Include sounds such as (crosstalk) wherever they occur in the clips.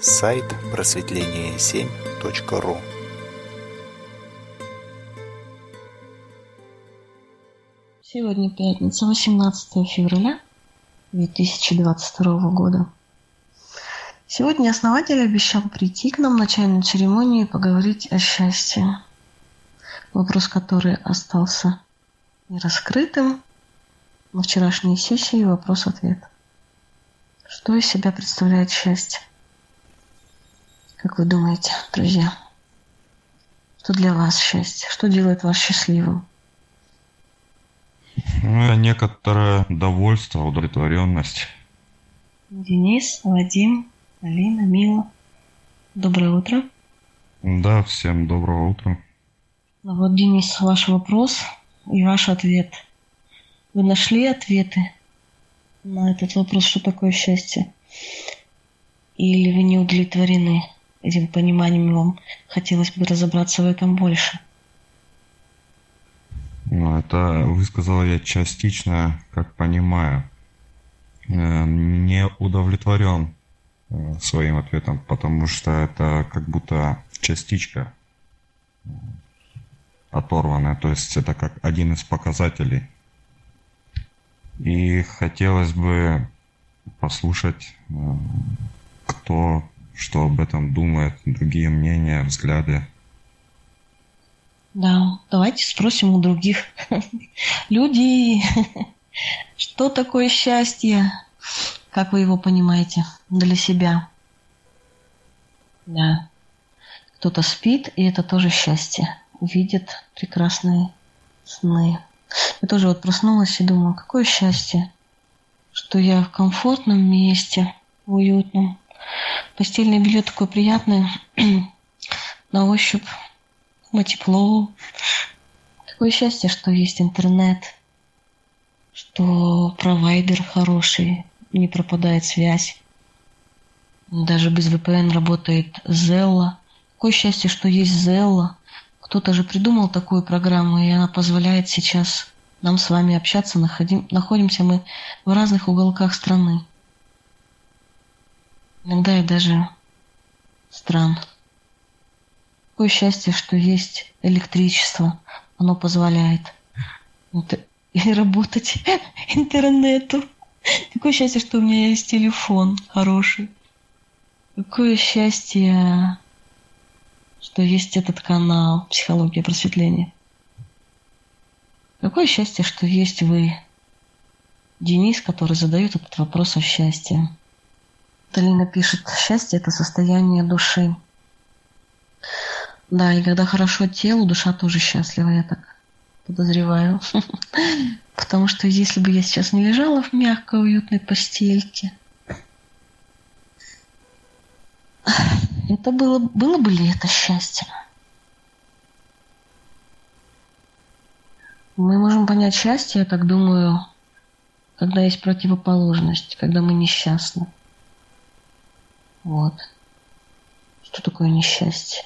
Сайт просветление7.ру Сегодня пятница, 18 февраля 2022 года. Сегодня основатель обещал прийти к нам на чайную церемонию и поговорить о счастье. Вопрос, который остался нераскрытым на вчерашней сессии вопрос-ответ. Что из себя представляет счастье? Как вы думаете, друзья? Что для вас счастье? Что делает вас счастливым? Ну, некоторое довольство, удовлетворенность. Денис, Вадим, Алина, Мила. Доброе утро. Да, всем доброго утра. Ну вот, Денис, ваш вопрос и ваш ответ. Вы нашли ответы на этот вопрос, что такое счастье? Или вы не удовлетворены? Этим пониманием вам хотелось бы разобраться в этом больше. Ну, это высказал я частично, как понимаю. Э, не удовлетворен э, своим ответом, потому что это как будто частичка оторванная, то есть это как один из показателей. И хотелось бы послушать, э, кто что об этом думают другие мнения, взгляды. Да, давайте спросим у других. (laughs) Люди, (laughs) что такое счастье? Как вы его понимаете для себя? Да. Кто-то спит, и это тоже счастье. Видит прекрасные сны. Я тоже вот проснулась и думала, какое счастье, что я в комфортном месте, уютном, Постельное белье такое приятное, (clears throat) на ощупь, на тепло. Такое счастье, что есть интернет, что провайдер хороший, не пропадает связь. Даже без VPN работает Zello. Какое счастье, что есть Zello. Кто-то же придумал такую программу, и она позволяет сейчас нам с вами общаться. Находим, находимся мы в разных уголках страны. Иногда и даже стран. Какое счастье, что есть электричество. Оно позволяет и (laughs) работать (laughs) интернету. Какое счастье, что у меня есть телефон хороший. Какое счастье, что есть этот канал «Психология просветления». Какое счастье, что есть вы, Денис, который задает этот вопрос о счастье. Талина пишет, счастье – это состояние души. Да, и когда хорошо телу, душа тоже счастлива, я так подозреваю. (laughs) Потому что если бы я сейчас не лежала в мягкой, уютной постельке, это было, было бы ли это счастье? Мы можем понять счастье, я так думаю, когда есть противоположность, когда мы несчастны. Вот. Что такое несчастье?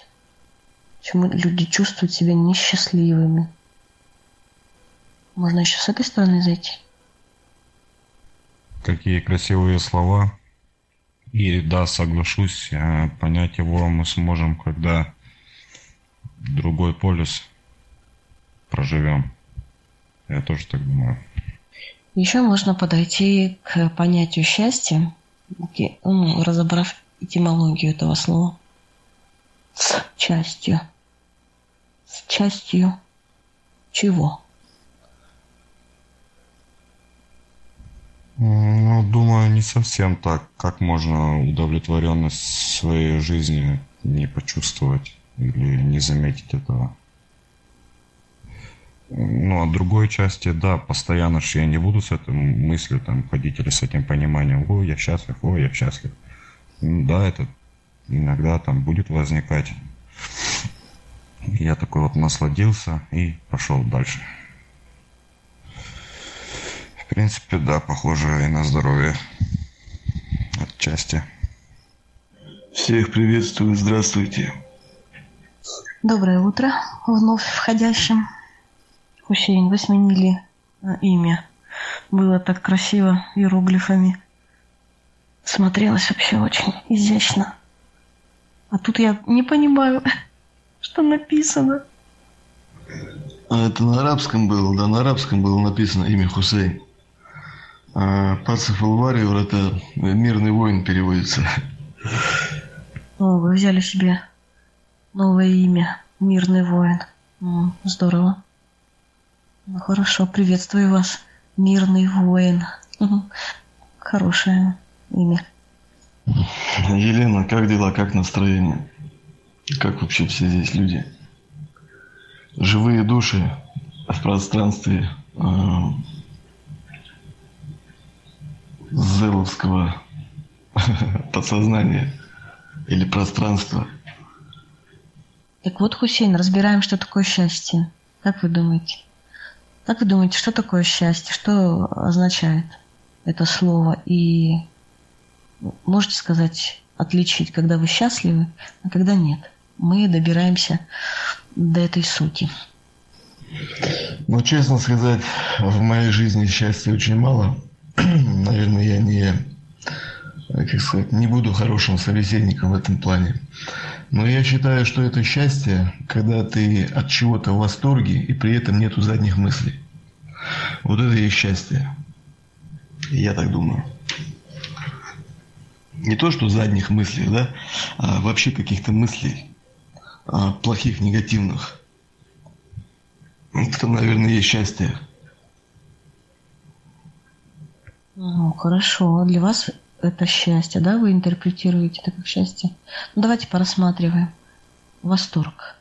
Почему люди чувствуют себя несчастливыми? Можно еще с этой стороны зайти? Какие красивые слова. И да, соглашусь, а понять его мы сможем, когда другой полюс проживем. Я тоже так думаю. Еще можно подойти к понятию счастья, ну, разобрав этимологию этого слова. С частью. С частью чего? Ну, думаю, не совсем так. Как можно удовлетворенность своей жизни не почувствовать или не заметить этого? Ну, а другой части, да, постоянно же я не буду с этой мыслью там ходить или с этим пониманием, ой, я счастлив, ой, я счастлив. Да, это иногда там будет возникать. Я такой вот насладился и пошел дальше. В принципе, да, похоже и на здоровье отчасти. Всех приветствую, здравствуйте. Доброе утро вновь входящим. Хусейн, вы сменили э, имя. Было так красиво иероглифами. Смотрелось вообще очень изящно. А тут я не понимаю, (laughs) что написано. А это на арабском было, да, на арабском было написано имя Хусейн. А Пацев Алвариор это мирный воин переводится. О, вы взяли себе новое имя. Мирный воин. Здорово. Ну хорошо, приветствую вас. Мирный воин. Хорошее имя. Елена, как дела, как настроение? Как вообще все здесь люди? Живые души в пространстве э, зеловского (laughs) подсознания или пространства. Так вот, Хусейн, разбираем, что такое счастье. Как вы думаете? Как вы думаете, что такое счастье? Что означает это слово? И можете сказать, отличить, когда вы счастливы, а когда нет? Мы добираемся до этой сути. Ну, честно сказать, в моей жизни счастья очень мало. (clears throat) Наверное, я не, как сказать, не буду хорошим собеседником в этом плане. Но я считаю, что это счастье, когда ты от чего-то в восторге и при этом нету задних мыслей. Вот это и счастье. Я так думаю. Не то, что задних мыслей, да, а вообще каких-то мыслей а, плохих, негативных. Это, наверное, есть счастье. Ну, хорошо. Для вас это счастье, да? Вы интерпретируете это как счастье. Ну, давайте порассматриваем. Восторг.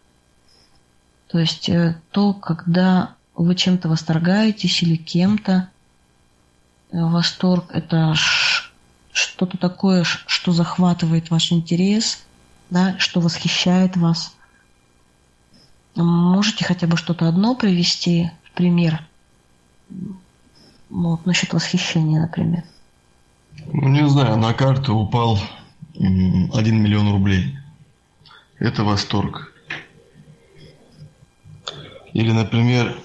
То есть э, то, когда вы чем-то восторгаетесь или кем-то. Э, Восторг – это что-то такое, что захватывает ваш интерес, да, что восхищает вас. Можете хотя бы что-то одно привести в пример? Ну, Вот, насчет восхищения, например. Ну, не знаю, на карту упал м, 1 миллион рублей. Это восторг. Или, например,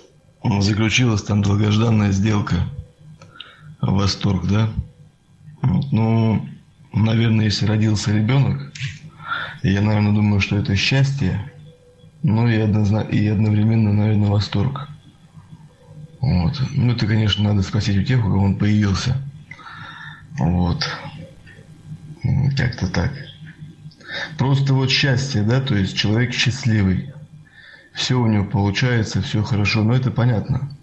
заключилась там долгожданная сделка. Восторг, да? Вот, Ну, наверное, если родился ребенок, я, наверное, думаю, что это счастье, ну и, однозна- и одновременно, наверное, восторг. Вот. Ну, это, конечно, надо спросить у тех, у кого он появился. Вот. М, Как-то так. Просто вот счастье, да, то есть человек счастливый. Все у него получается, все хорошо, но это понятно.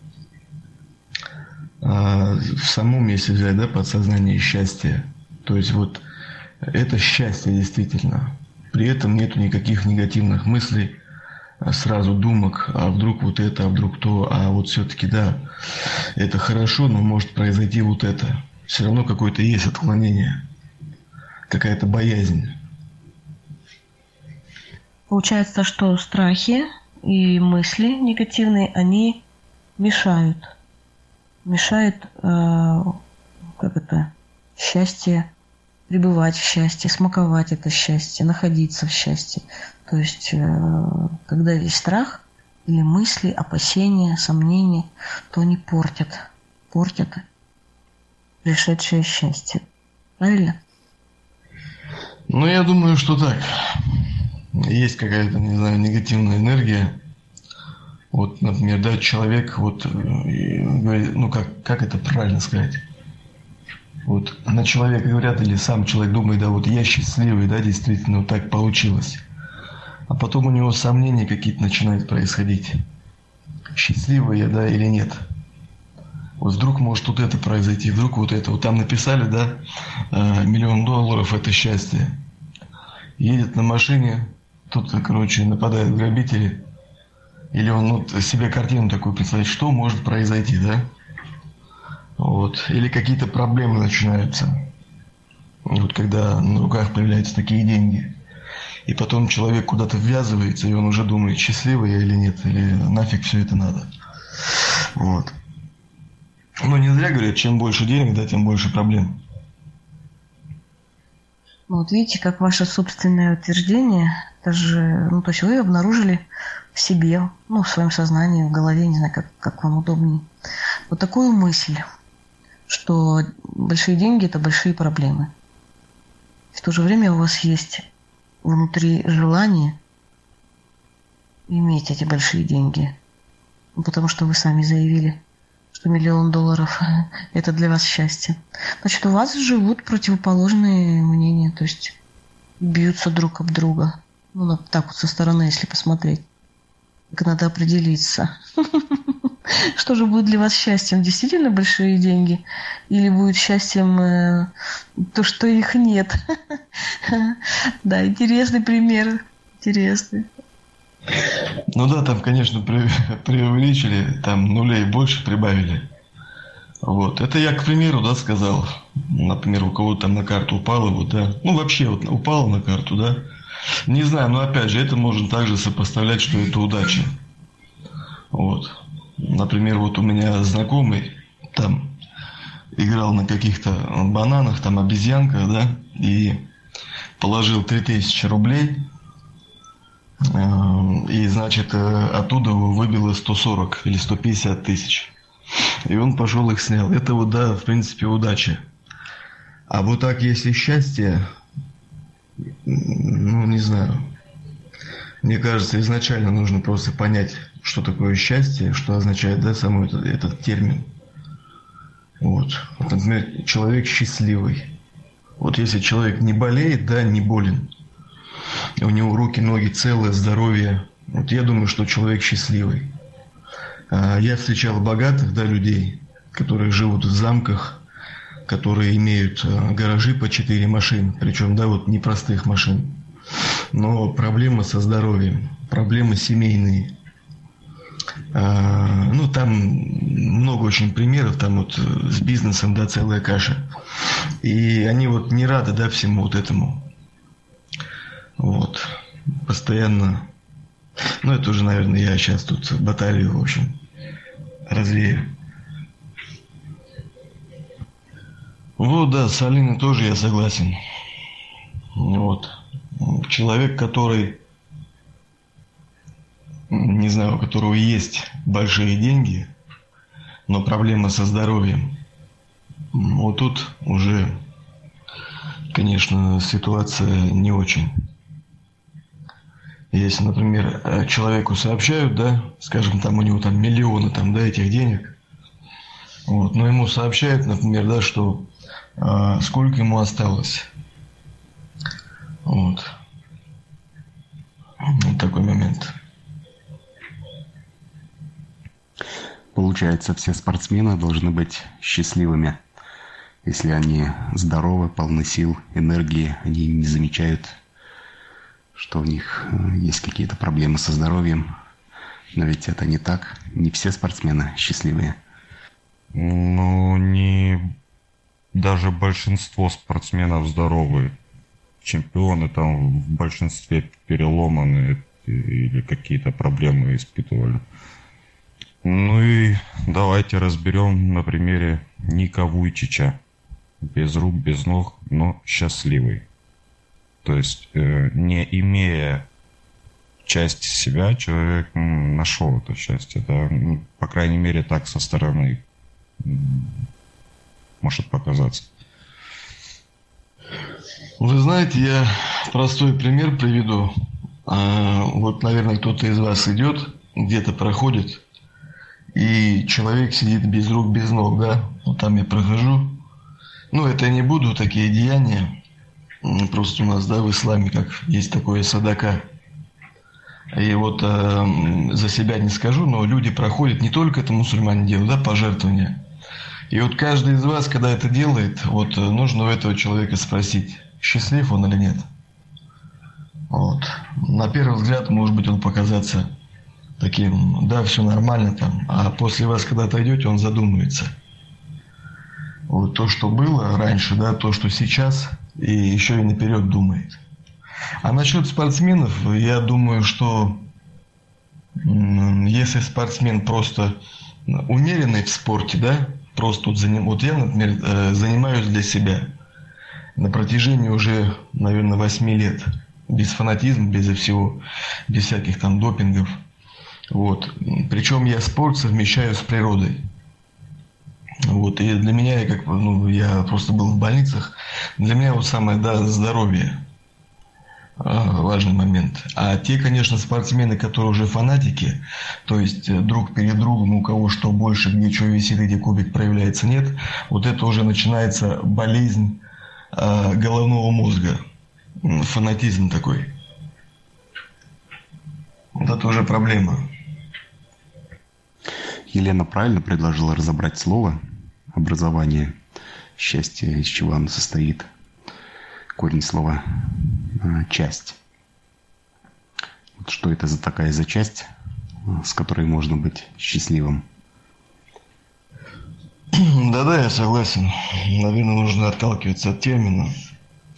А в самом, если взять, да, подсознание счастья, то есть вот это счастье действительно. При этом нету никаких негативных мыслей, а сразу думок, а вдруг вот это, а вдруг то, а вот все-таки да, это хорошо, но может произойти вот это. Все равно какое-то есть отклонение, какая-то боязнь. Получается, что страхи и мысли негативные, они мешают. Мешают, э, как это, счастье, пребывать в счастье, смаковать это счастье, находиться в счастье. То есть, э, когда есть страх или мысли, опасения, сомнения, то они портят, портят пришедшее счастье. Правильно? Ну, я думаю, что так. Есть какая-то, не знаю, негативная энергия. Вот, например, да, человек, вот, э, говорит, ну, как, как это правильно сказать? Вот на человека говорят, или сам человек думает, да, вот я счастливый, да, действительно, вот так получилось. А потом у него сомнения какие-то начинают происходить. Счастливый я, да, или нет. Вот вдруг может вот это произойти, вдруг вот это. Вот там написали, да, э, миллион долларов – это счастье. Едет на машине, тут, короче, нападают грабители. Или он ну, себе картину такую представляет, что может произойти, да? Вот. Или какие-то проблемы начинаются. Вот когда на руках появляются такие деньги. И потом человек куда-то ввязывается, и он уже думает, счастливый я или нет, или нафиг все это надо. Вот. Но не зря говорят, чем больше денег, да, тем больше проблем. Ну, Вот видите, как ваше собственное утверждение, даже, ну, то есть вы обнаружили в себе, ну, в своем сознании, в голове, не знаю, как, как вам удобнее, вот такую мысль, что большие деньги – это большие проблемы. В то же время у вас есть внутри желание иметь эти большие деньги. Ну, потому что вы сами заявили, что миллион долларов – это для вас счастье. Значит, у вас живут противоположные мнения, то есть бьются друг об друга. Ну, так вот со стороны, если посмотреть. Так надо определиться. (laughs) Что же будет для вас счастьем? Действительно большие деньги? Или будет счастьем э, то, что их нет? (laughs) Да, интересный пример. Интересный. Ну да, там, конечно, преувеличили, там нулей больше прибавили. Вот. Это я, к примеру, да, сказал. Например, у кого-то там на карту упало, вот, да. Ну, вообще, вот упало на карту, да. Не знаю, но опять же, это можно также сопоставлять, что это удача. Вот. Например, вот у меня знакомый там играл на каких-то бананах, там обезьянка, да, и положил 3000 рублей, э, и, значит, э, оттуда выбило 140 или 150 тысяч. И он пошел их снял. Это вот, да, в принципе, удача. А вот так, если счастье, ну, не знаю. Мне кажется, изначально нужно просто понять, что такое счастье, что означает, да, самый этот, этот термин. Вот. вот. Например, человек счастливый. Вот если человек не болеет, да, не болен, у него руки, ноги целые, здоровье, вот я думаю, что человек счастливый. А я встречал богатых, да, людей, которые живут в замках, которые имеют э, гаражи по 4 машин, причем, да, вот непростых машин. Но проблемы со здоровьем, проблемы семейные. А, ну, там много очень примеров, там вот с бизнесом, да, целая каша. И они вот не рады, да, всему вот этому. Вот. Постоянно. Ну, это уже, наверное, я сейчас тут баталию, в общем, развею. Вот, да, с Алиной тоже я согласен. Вот. Человек, который, не знаю, у которого есть большие деньги, но проблема со здоровьем. Вот тут уже, конечно, ситуация не очень. Если, например, человеку сообщают, да, скажем, там у него там миллионы там, да, этих денег, вот, но ему сообщают, например, да, что сколько ему осталось. Вот. Вот такой момент. Получается, все спортсмены должны быть счастливыми. Если они здоровы, полны сил, энергии, они не замечают, что у них э, есть какие-то проблемы со здоровьем. Но ведь это не так. Не все спортсмены счастливые. Ну, не даже большинство спортсменов здоровые. Чемпионы там в большинстве переломаны или какие-то проблемы испытывали. Ну и давайте разберем на примере Ника Вуйчича. Без рук, без ног, но счастливый. То есть, э, не имея части себя, человек нашел это счастье. Да? По крайней мере, так со стороны может показаться. Вы знаете, я простой пример приведу. А, вот, наверное, кто-то из вас идет, где-то проходит, и человек сидит без рук, без ног, да? Вот там я прохожу. Ну, это я не буду, такие деяния. Просто у нас, да, в исламе, как есть такое садака. И вот э, за себя не скажу, но люди проходят, не только это мусульмане делают, да, пожертвования. И вот каждый из вас, когда это делает, вот э, нужно у этого человека спросить, счастлив он или нет. Вот. На первый взгляд, может быть, он показаться таким, да, все нормально там, а после вас, когда отойдете, он задумается. Вот то, что было раньше, да, то, что сейчас, и еще и наперед думает. А насчет спортсменов, я думаю, что если спортсмен просто умеренный в спорте, да, Просто тут заним... вот я, например, э, занимаюсь для себя на протяжении уже, наверное, 8 лет. Без фанатизма, без всего, без всяких там допингов. Вот. Причем я спорт совмещаю с природой. Вот. И для меня, я как ну, я просто был в больницах, для меня вот самое, да, здоровье. А, важный момент. А те, конечно, спортсмены, которые уже фанатики, то есть э, друг перед другом, у кого что больше, где что висит, где кубик проявляется, нет, вот это уже начинается болезнь э, головного мозга. Фанатизм такой. Вот это уже проблема. Елена правильно предложила разобрать слово образование, счастье, из чего оно состоит. Корень слова а, часть. Вот что это за такая за часть, с которой можно быть счастливым? Да-да, я согласен. Наверное, нужно отталкиваться от термина,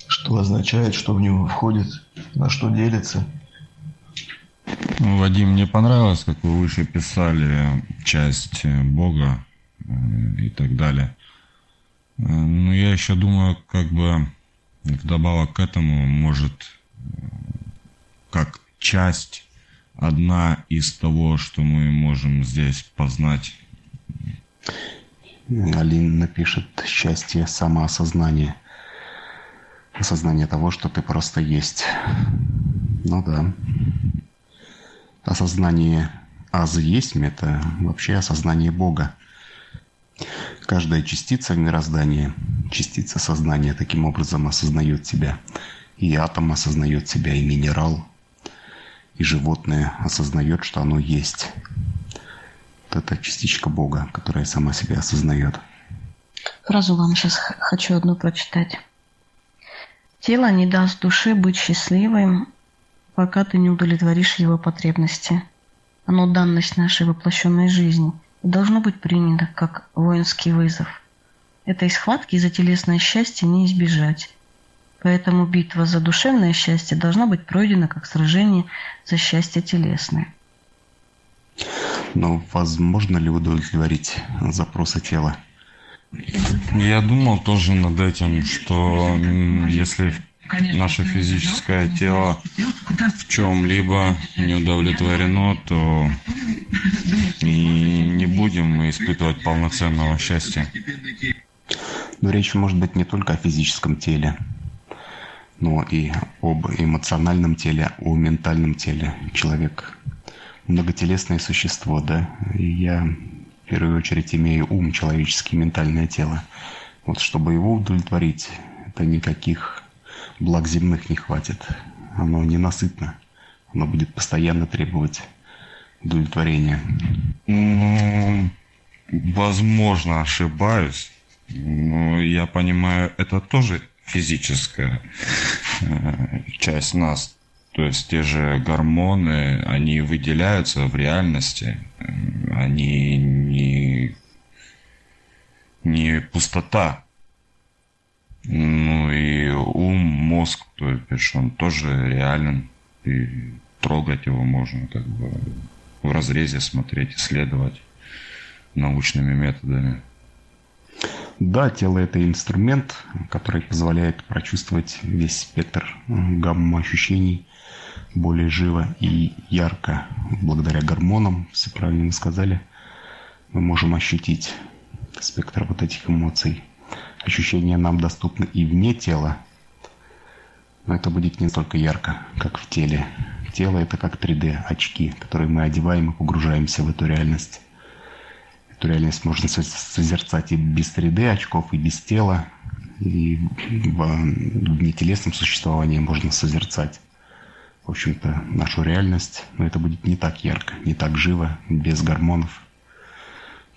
что означает, что в него входит, на что делится. Ну, Вадим, мне понравилось, как вы выше писали часть Бога э, и так далее. Э, Но я еще думаю, как бы вдобавок к этому может как часть одна из того, что мы можем здесь познать. Алина напишет счастье самоосознание. Осознание того, что ты просто есть. Ну да. Осознание азы есть это вообще осознание Бога. Каждая частица мироздания, частица сознания таким образом осознает себя. И атом осознает себя, и минерал, и животное осознает, что оно есть. Это частичка Бога, которая сама себя осознает. Фразу вам сейчас хочу одну прочитать. Тело не даст душе быть счастливым, пока ты не удовлетворишь его потребности. Оно данность нашей воплощенной жизни – должно быть принято как воинский вызов. Этой схватки за телесное счастье не избежать. Поэтому битва за душевное счастье должна быть пройдена как сражение за счастье телесное. Но возможно ли удовлетворить запросы тела? Я думал тоже над этим, что если наше физическое тело в чем-либо не удовлетворено, то и не будем мы испытывать полноценного счастья. Но речь может быть не только о физическом теле, но и об эмоциональном теле, о ментальном теле. Человек многотелесное существо, да, и я в первую очередь имею ум, человеческий, ментальное тело. Вот чтобы его удовлетворить, это никаких благ земных не хватит. Оно ненасытно. Оно будет постоянно требовать удовлетворения. Ну, возможно, ошибаюсь. Но я понимаю, это тоже физическая э, часть нас. То есть те же гормоны, они выделяются в реальности. Они не, не пустота. Ну и ум, мозг, то есть он тоже реален. И трогать его можно как бы в разрезе смотреть, исследовать научными методами. Да, тело – это инструмент, который позволяет прочувствовать весь спектр гамма ощущений более живо и ярко. Благодаря гормонам, все правильно сказали, мы можем ощутить спектр вот этих эмоций. Ощущения нам доступны и вне тела, но это будет не столько ярко, как в теле. Тело – это как 3D очки, которые мы одеваем и погружаемся в эту реальность. Эту реальность можно созерцать и без 3D очков, и без тела. И в внетелесном существовании можно созерцать, в общем-то, нашу реальность. Но это будет не так ярко, не так живо, без гормонов.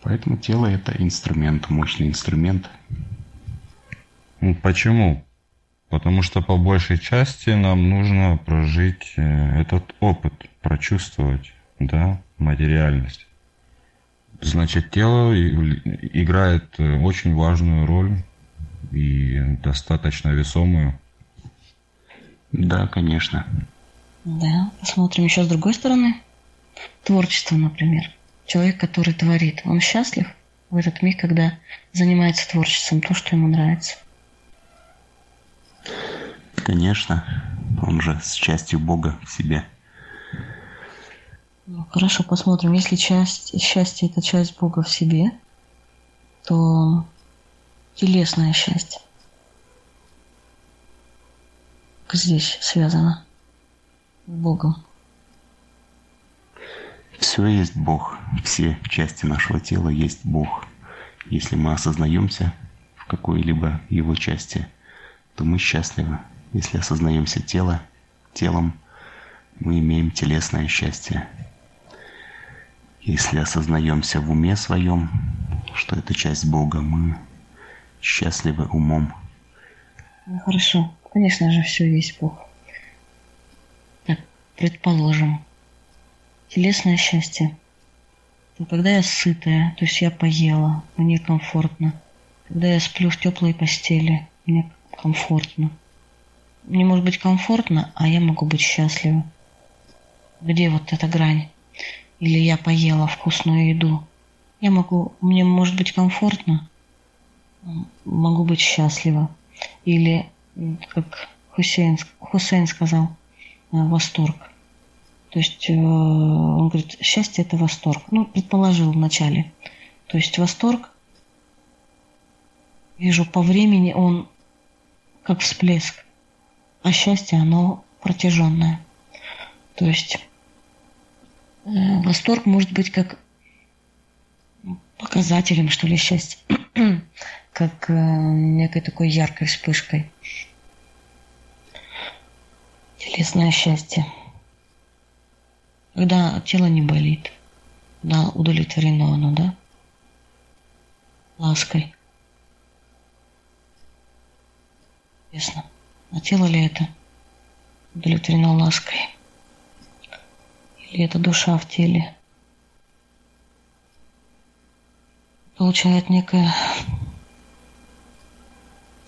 Поэтому тело – это инструмент, мощный инструмент. Ну, почему? Потому что по большей части нам нужно прожить э, этот опыт, прочувствовать, да, материальность. Значит, тело играет э, очень важную роль и достаточно весомую. Да, конечно. Да, посмотрим еще с другой стороны. Творчество, например. Человек, который творит, он счастлив в этот миг, когда занимается творчеством, то, что ему нравится. Конечно, он же с частью Бога в себе. Ну, хорошо, посмотрим. Если часть, счастье – это часть Бога в себе, то телесное счастье. Здесь связано? Богом. Все есть Бог. Все части нашего тела есть Бог. Если мы осознаемся в какой-либо его части, то мы счастливы. Если осознаемся тело, телом, мы имеем телесное счастье. Если осознаемся в уме своем, что это часть Бога, мы счастливы умом. Ну хорошо, конечно же, все есть Бог. Так, предположим, телесное счастье. То когда я сытая, то есть я поела, мне комфортно. Когда я сплю в теплой постели, мне комфортно. Мне может быть комфортно, а я могу быть счастлива. Где вот эта грань? Или я поела вкусную еду. Я могу, мне может быть комфортно, могу быть счастлива. Или, как Хусейн, Хусейн сказал, э, восторг. То есть э, он говорит, счастье это восторг. Ну, предположил вначале. То есть восторг, вижу по времени, он как всплеск, а счастье оно протяженное. То есть э, восторг может быть как показателем, что ли, счастья, (clears throat) как э, некой такой яркой вспышкой. Телесное счастье. Когда тело не болит, да, удовлетворено оно, да? Лаской. Ясно. А тело ли это удовлетворено лаской? Или это душа в теле? получает некое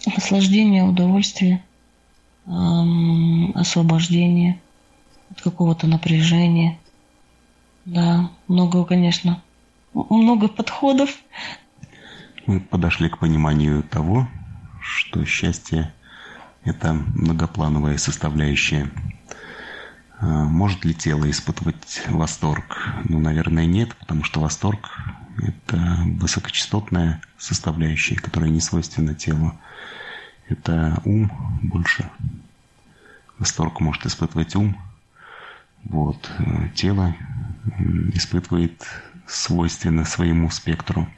наслаждение, удовольствие, эм, освобождение от какого-то напряжения. Да, много, конечно, много подходов. Мы подошли к пониманию того, что счастье – это многоплановая составляющая. А, может ли тело испытывать восторг? Ну, наверное, нет, потому что восторг это высокочастотная составляющая, которая не свойственна телу. Это ум больше. Восторг может испытывать ум. Вот. Тело испытывает свойственно своему спектру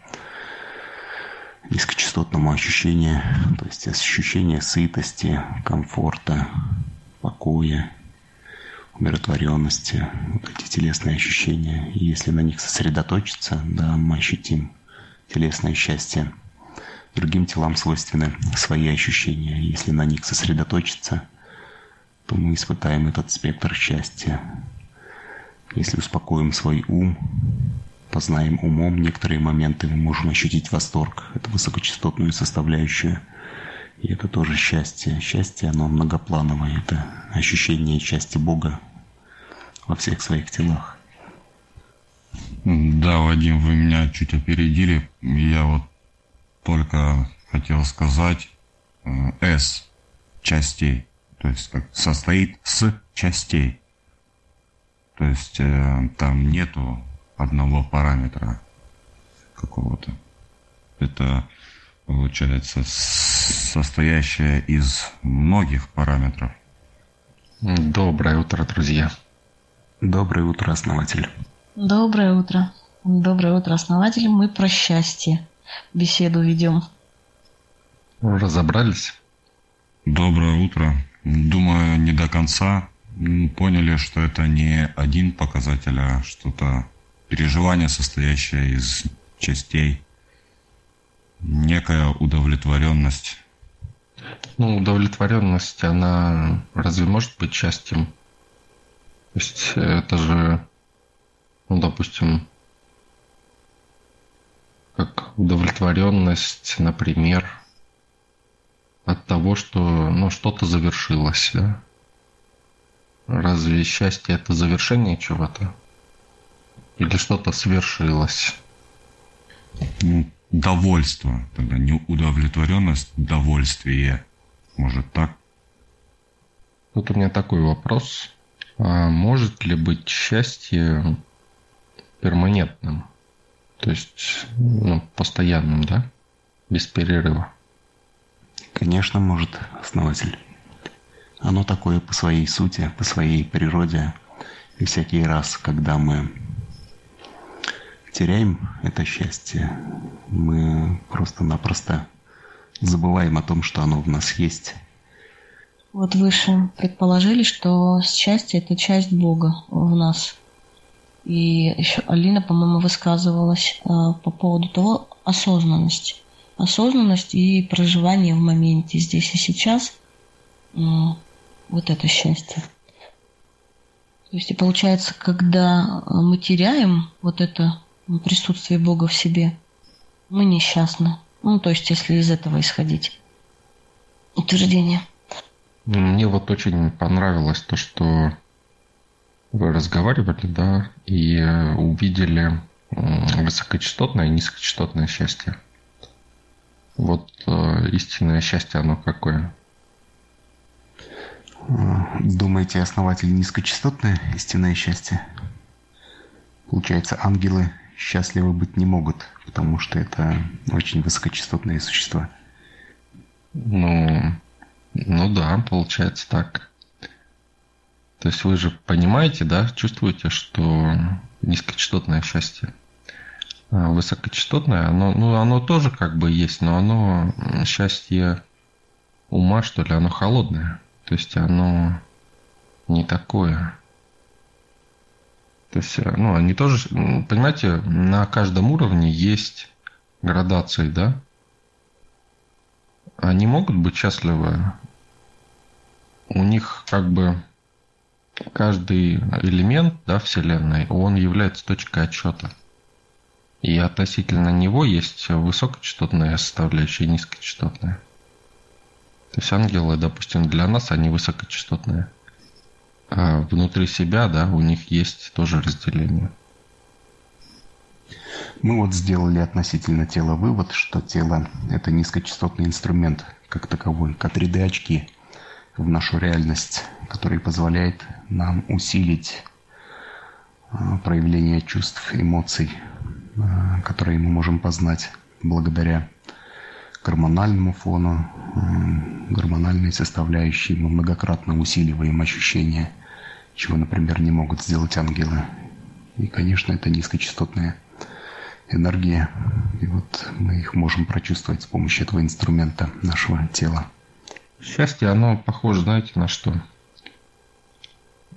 низкочастотному ощущению, то есть ощущение сытости, комфорта, покоя, умиротворенности, вот эти телесные ощущения. И если на них сосредоточиться, да, мы ощутим телесное счастье. Другим телам свойственны свои ощущения. Если на них сосредоточиться, то мы испытаем этот спектр счастья. Если успокоим свой ум, познаем умом некоторые моменты, мы можем ощутить восторг, это высокочастотную составляющую – и это тоже счастье. Счастье, оно многоплановое. Это ощущение части Бога во всех своих телах. Да, Вадим, вы меня чуть опередили. Я вот только хотел сказать э, S частей. То есть как состоит с частей. То есть э, там нету одного параметра какого-то. Это получается, состоящая из многих параметров. Доброе утро, друзья. Доброе утро, основатель. Доброе утро. Доброе утро, основатель. Мы про счастье беседу ведем. Разобрались? Доброе утро. Думаю, не до конца поняли, что это не один показатель, а что-то переживание, состоящее из частей некая удовлетворенность. Ну, удовлетворенность, она разве может быть счастьем? То есть это же, ну, допустим, как удовлетворенность, например, от того, что ну, что-то завершилось, да? Разве счастье это завершение чего-то? Или что-то свершилось? Ну, довольство, тогда не удовлетворенность, довольствие. Может так? Тут у меня такой вопрос. А может ли быть счастье перманентным? То есть ну, постоянным, да? Без перерыва? Конечно, может, основатель. оно такое по своей сути, по своей природе. И всякий раз, когда мы теряем это счастье, мы просто-напросто забываем о том, что оно в нас есть. Вот выше предположили, что счастье – это часть Бога в нас. И еще Алина, по-моему, высказывалась э, по поводу того осознанности. Осознанность и проживание в моменте здесь и сейчас. Э, вот это счастье. То есть и получается, когда мы теряем вот это присутствие Бога в себе, мы несчастны. Ну, то есть, если из этого исходить. Утверждение. Мне вот очень понравилось то, что вы разговаривали, да, и увидели высокочастотное и низкочастотное счастье. Вот э, истинное счастье, оно какое? Думаете, основатель низкочастотное истинное счастье? Получается, ангелы счастливы быть не могут, потому что это очень высокочастотные существа. Ну, ну да, получается так. То есть вы же понимаете, да, чувствуете, что низкочастотное счастье. А высокочастотное, оно, ну, оно тоже как бы есть, но оно счастье ума, что ли, оно холодное. То есть оно не такое. То есть, э, ну, они тоже, понимаете, на каждом уровне есть градации, да? Они могут быть счастливы. У них как бы каждый элемент да, Вселенной, он является точкой отчета. И относительно него есть высокочастотная составляющая и низкочастотная. То есть ангелы, допустим, для нас они высокочастотные. А внутри себя, да, у них есть тоже разделение. Мы вот сделали относительно тела вывод, что тело – это низкочастотный инструмент как таковой, как 3D-очки в нашу реальность, который позволяет нам усилить а, проявление чувств, эмоций, а, которые мы можем познать благодаря гормональному фону, гормональной составляющей. Мы многократно усиливаем ощущения, чего, например, не могут сделать ангелы. И, конечно, это низкочастотная энергия. И вот мы их можем прочувствовать с помощью этого инструмента нашего тела. Счастье, оно похоже, знаете, на что?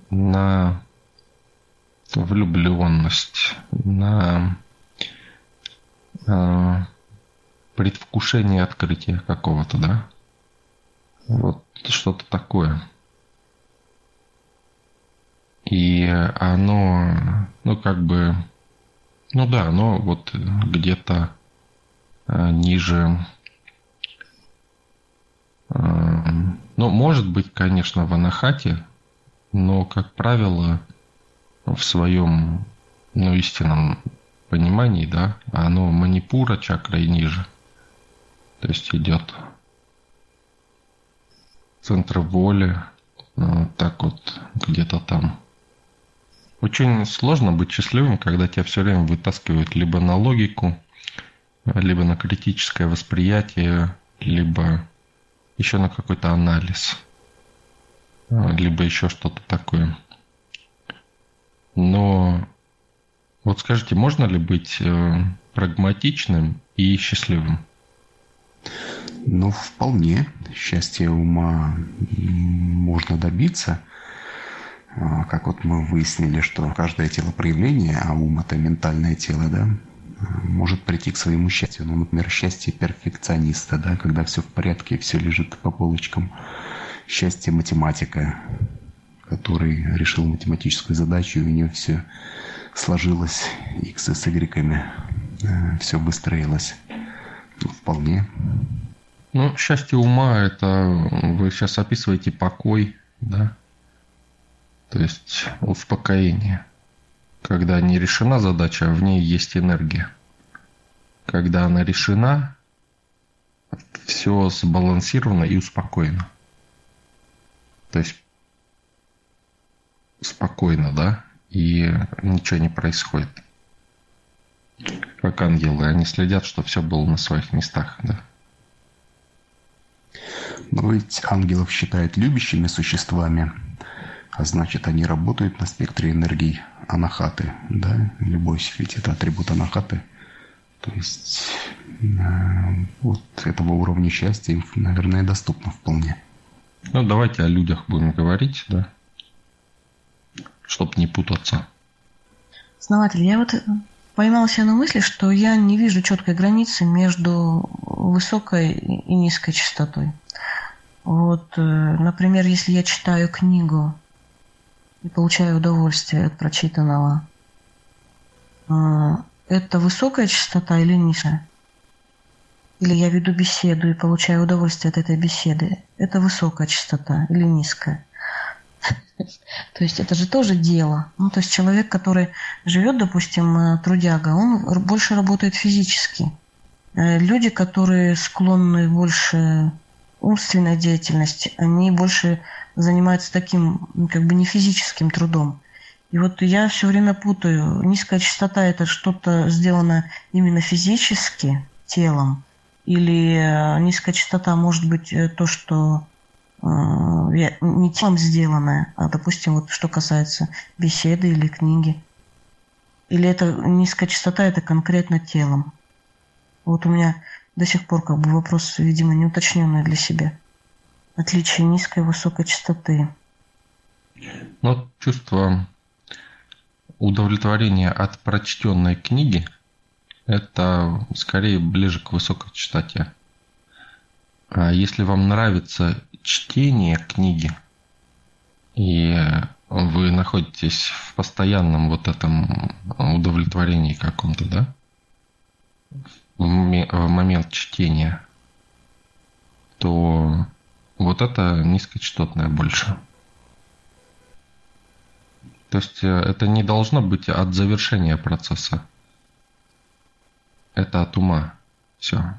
На влюбленность, на э, предвкушение открытия какого-то, да? Вот что-то такое. И оно, ну, как бы, ну да, оно вот где-то э, ниже, э, ну, может быть, конечно, в анахате, но, как правило, в своем, ну, истинном понимании, да, оно манипура чакра и ниже. То есть идет центр воли, ну, так вот где-то там. Очень сложно быть счастливым, когда тебя все время вытаскивают либо на логику, либо на критическое восприятие, либо еще на какой-то анализ, либо еще что-то такое. Но вот скажите, можно ли быть э, прагматичным и счастливым? Ну, вполне. Счастье ума можно добиться. А, как вот мы выяснили, что каждое телопроявление, а ум это ментальное тело, да, может прийти к своему счастью. Ну, например, счастье перфекциониста, да, когда все в порядке, все лежит по полочкам. Счастье математика, который решил математическую задачу, и у него все сложилось, x с y, э, все выстроилось. Ну, вполне. Ну, счастье ума – это вы сейчас описываете покой, да? То есть успокоение. Когда не решена задача, в ней есть энергия. Когда она решена, все сбалансировано и успокоено. То есть спокойно, да, и ничего не происходит. Как ангелы, они следят, что все было на своих местах, да. Но ведь ангелов считают любящими существами, а значит, они работают на спектре энергий анахаты, да? Любовь ведь это атрибут анахаты. То есть э, вот этого уровня счастья им, наверное, доступно вполне. Ну, давайте о людях будем говорить, да? Чтоб не путаться. Основатель, я вот поймала себя на мысли, что я не вижу четкой границы между высокой и низкой частотой. Вот, э, например, если я читаю книгу и получаю удовольствие от прочитанного, э, это высокая частота или низкая? Или я веду беседу и получаю удовольствие от этой беседы. Это высокая частота или низкая? (laughs) То есть это же тоже дело. Ну, то есть человек, который живет, допустим, э, трудяга, он больше работает физически. Э, люди, которые склонны больше умственной деятельности, они больше занимаются таким, как бы не физическим трудом. И вот я все время путаю. Низкая частота – это что-то сделано именно физически, телом, или э, низкая частота может быть то, что не телом сделанное, а, допустим, вот что касается беседы или книги. Или это низкая частота, это конкретно телом. Вот у меня до сих пор как бы вопрос, видимо, не уточненный для себя. Отличие низкой и высокой частоты. Ну, чувство удовлетворения от прочтенной книги – это скорее ближе к высокой частоте. А если вам нравится чтение книги, и вы находитесь в постоянном вот этом удовлетворении каком-то, да? В момент чтения, то вот это низкочастотное больше. То есть э, это не должно быть от завершения процесса. Это от ума. Все.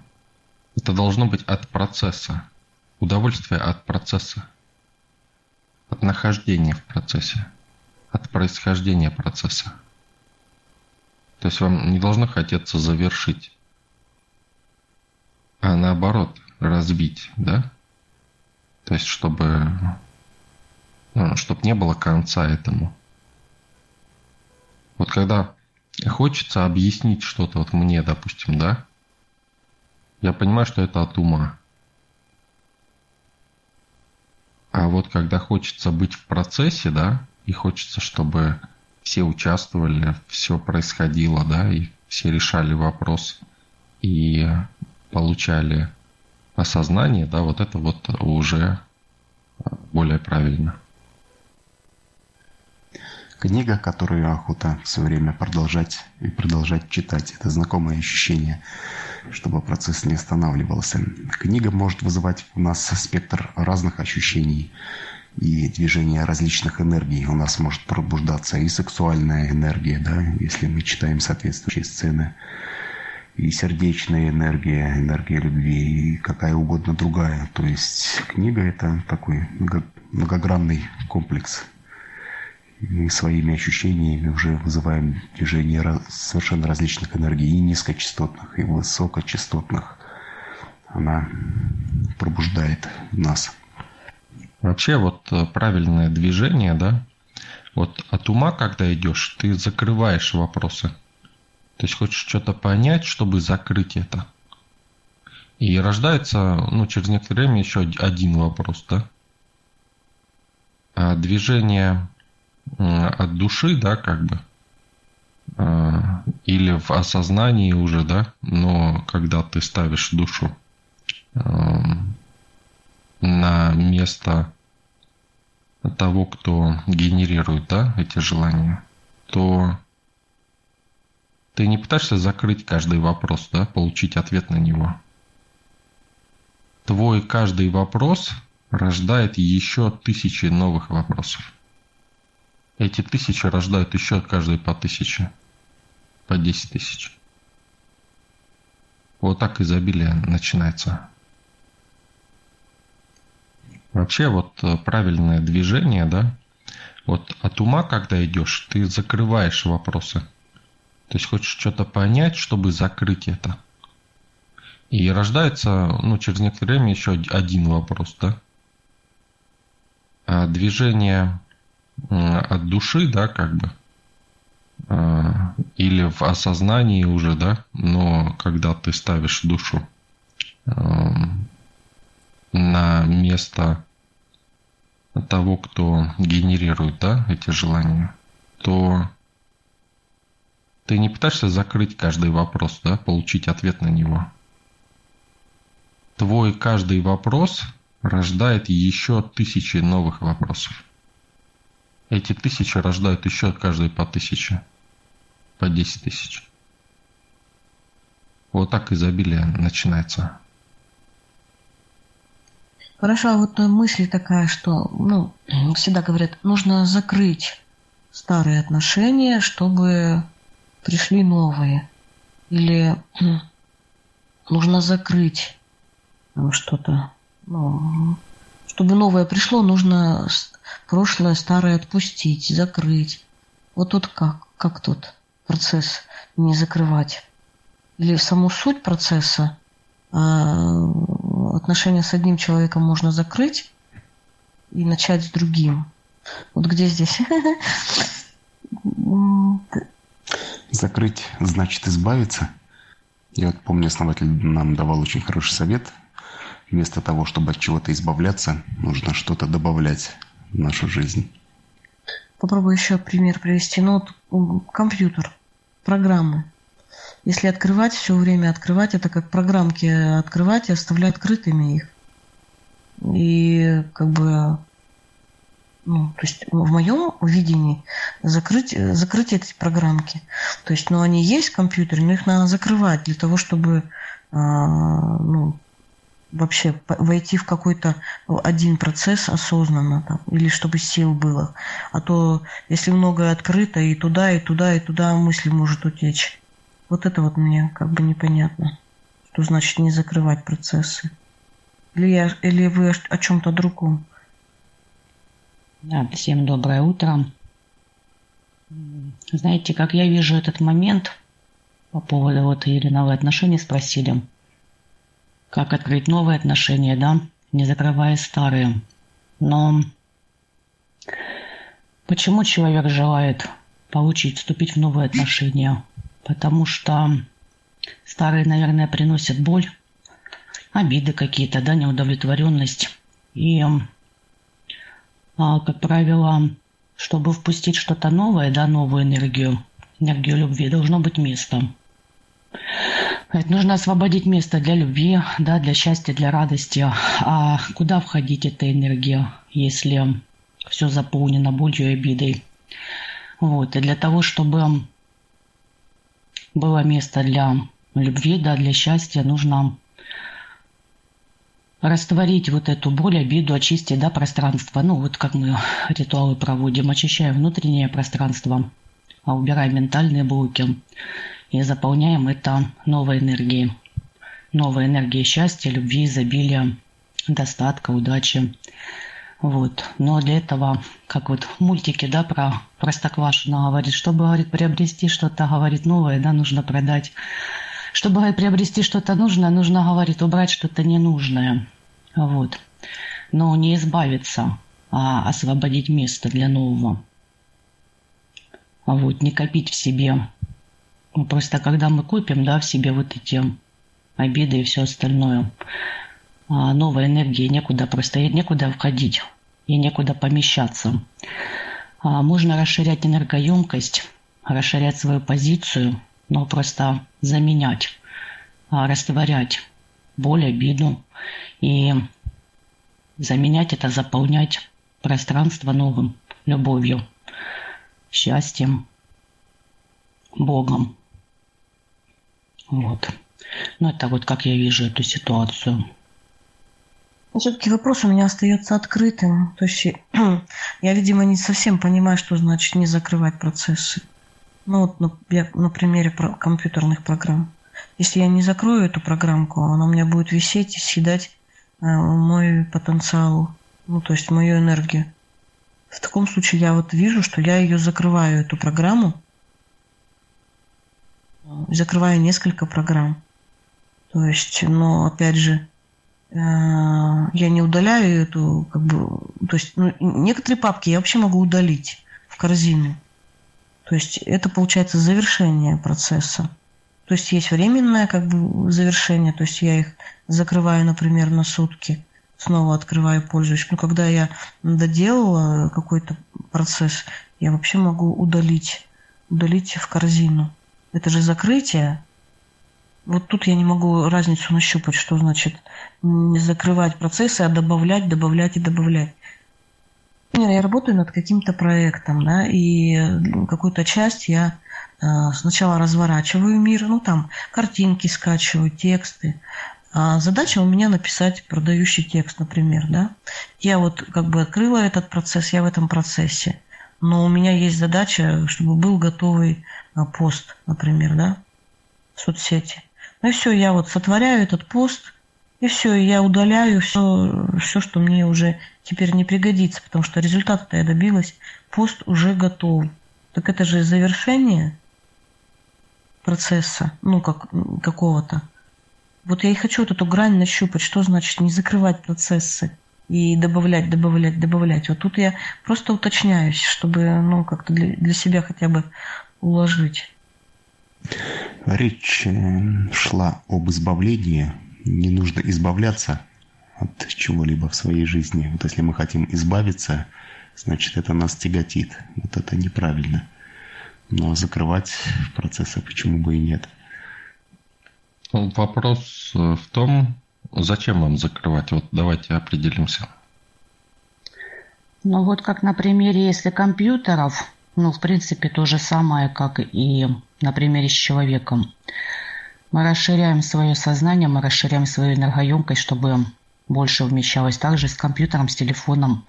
Это должно быть от процесса. Удовольствие от процесса. От нахождения в процессе. От происхождения процесса. То есть вам не должно хотеться завершить, а наоборот разбить, да? То есть чтобы, ну, чтобы не было конца этому. Вот когда хочется объяснить что-то, вот мне, допустим, да, я понимаю, что это от ума. А вот когда хочется быть в процессе, да, и хочется, чтобы все участвовали, все происходило, да, и все решали вопрос и получали осознание, да, вот это вот уже более правильно. Книга, которую охота все время продолжать и продолжать читать. Это знакомое ощущение, чтобы процесс не останавливался. Книга может вызывать у нас спектр разных ощущений и движения различных энергий. У нас может пробуждаться и сексуальная энергия, да, если мы читаем соответствующие сцены, и сердечная энергия, энергия любви, и какая угодно другая. То есть книга – это такой многогранный комплекс мы своими ощущениями уже вызываем движение совершенно различных энергий, и низкочастотных, и высокочастотных. Она пробуждает нас. Вообще вот э, правильное движение, да, вот от ума, когда идешь, ты закрываешь вопросы. То есть хочешь что-то понять, чтобы закрыть это. И рождается, ну, через некоторое время еще один вопрос, да. А движение от души, да, как бы, а, или в осознании уже, да, но когда ты ставишь душу на место того, кто генерирует, да, эти желания, то ты не пытаешься закрыть каждый вопрос, да, получить ответ на него. Твой каждый вопрос рождает еще тысячи новых вопросов. Эти тысячи рождают еще каждый по тысяче. По 10 тысяч. Вот так изобилие начинается. Вообще вот э, правильное движение, да, вот от ума, когда идешь, ты закрываешь вопросы. То есть хочешь что-то понять, чтобы закрыть это. И рождается, ну, через некоторое время еще один вопрос, да? А движение от души, да, как бы, а, или в осознании уже, да, но когда ты ставишь душу на место того, кто генерирует, да, эти желания, то ты не пытаешься закрыть каждый вопрос, да, получить ответ на него. Твой каждый вопрос рождает еще тысячи новых вопросов. Эти тысячи рождают еще каждый по тысяче, по десять тысяч. Вот так изобилие начинается. Хорошо, а вот мысль такая, что, ну, всегда говорят, нужно закрыть старые отношения, чтобы пришли новые. Или нужно закрыть что-то. Ну, чтобы новое пришло, нужно прошлое, старое отпустить, закрыть. Вот тут как? Как тут процесс не закрывать? Или саму суть процесса а отношения с одним человеком можно закрыть и начать с другим. Вот где здесь? (laughs) Закрыть значит избавиться. Я вот помню, основатель нам давал очень хороший совет. Вместо того, чтобы от чего-то избавляться, нужно что-то добавлять в нашу жизнь. Попробую еще пример привести. Ну, вот компьютер, программы. Если открывать, все время открывать, это как программки открывать и оставлять открытыми их. И как бы ну, то есть в моем видении закрыть, закрыть эти программки. То есть, ну, они есть в компьютере, но их надо закрывать для того, чтобы а, ну, вообще войти в какой-то один процесс осознанно там, или чтобы сил было. А то, если многое открыто, и туда, и туда, и туда мысли может утечь. Вот это вот мне как бы непонятно. Что значит не закрывать процессы? Или, я, или вы о чем-то другом? Да, всем доброе утро. Знаете, как я вижу этот момент по поводу вот Ирина, вы отношения спросили. Как открыть новые отношения, да, не закрывая старые. Но почему человек желает получить, вступить в новые отношения? Потому что старые, наверное, приносят боль, обиды какие-то, да, неудовлетворенность. И как правило, чтобы впустить что-то новое, да, новую энергию, энергию любви, должно быть место. нужно освободить место для любви, да, для счастья, для радости. А куда входить эта энергия, если все заполнено болью и обидой? Вот. И для того, чтобы было место для любви, да, для счастья, нужно растворить вот эту боль, обиду, очистить да, пространство. Ну, вот как мы ритуалы проводим, очищаем внутреннее пространство, а убираем ментальные блоки и заполняем это новой энергией. Новой энергией счастья, любви, изобилия, достатка, удачи. Вот. Но для этого, как вот в мультике, да, про Простоквашино говорит, чтобы, говорит, приобрести что-то, говорит, новое, да, нужно продать чтобы приобрести что-то нужное, нужно, говорит, убрать что-то ненужное. Вот. Но не избавиться, а освободить место для нового. Вот, не копить в себе. Ну, просто когда мы копим, да, в себе вот эти обиды и все остальное, а новой энергии некуда просто некуда входить и некуда помещаться. А можно расширять энергоемкость, расширять свою позицию, но просто заменять, а, растворять боль, обиду и заменять это, заполнять пространство новым, любовью, счастьем, Богом. Вот. Ну, это вот как я вижу эту ситуацию. Все-таки вопрос у меня остается открытым. То есть (clears throat) я, видимо, не совсем понимаю, что значит не закрывать процессы. Ну вот на, я, на примере компьютерных программ. Если я не закрою эту программку, она у меня будет висеть и съедать э, мой потенциал, ну то есть мою энергию. В таком случае я вот вижу, что я ее закрываю, эту программу, закрываю несколько программ. То есть, но опять же, э, я не удаляю эту, как бы, то есть ну, некоторые папки я вообще могу удалить в корзину. То есть это получается завершение процесса. То есть есть временное как бы завершение, то есть я их закрываю, например, на сутки, снова открываю, пользуюсь. Но когда я доделала какой-то процесс, я вообще могу удалить, удалить в корзину. Это же закрытие. Вот тут я не могу разницу нащупать, что значит не закрывать процессы, а добавлять, добавлять и добавлять. Я работаю над каким-то проектом, да, и какую-то часть я э, сначала разворачиваю мир, ну там картинки скачиваю, тексты. А задача у меня написать продающий текст, например, да. Я вот как бы открыла этот процесс, я в этом процессе. Но у меня есть задача, чтобы был готовый э, пост, например, да, в соцсети. Ну и все, я вот сотворяю этот пост, и все, я удаляю все, все, что мне уже теперь не пригодится, потому что результата-то я добилась, пост уже готов. Так это же завершение процесса, ну, как какого-то. Вот я и хочу вот эту грань нащупать, что значит не закрывать процессы и добавлять, добавлять, добавлять. Вот тут я просто уточняюсь, чтобы, ну, как-то для, для себя хотя бы уложить. Речь э, шла об избавлении. Не нужно избавляться от чего-либо в своей жизни. Вот если мы хотим избавиться, значит это нас тяготит. Вот это неправильно. Но закрывать процессы почему бы и нет. Вопрос в том, зачем вам закрывать? Вот давайте определимся. Ну вот как на примере, если компьютеров, ну в принципе то же самое, как и на примере с человеком. Мы расширяем свое сознание, мы расширяем свою энергоемкость, чтобы больше вмещалось. Также с компьютером, с телефоном.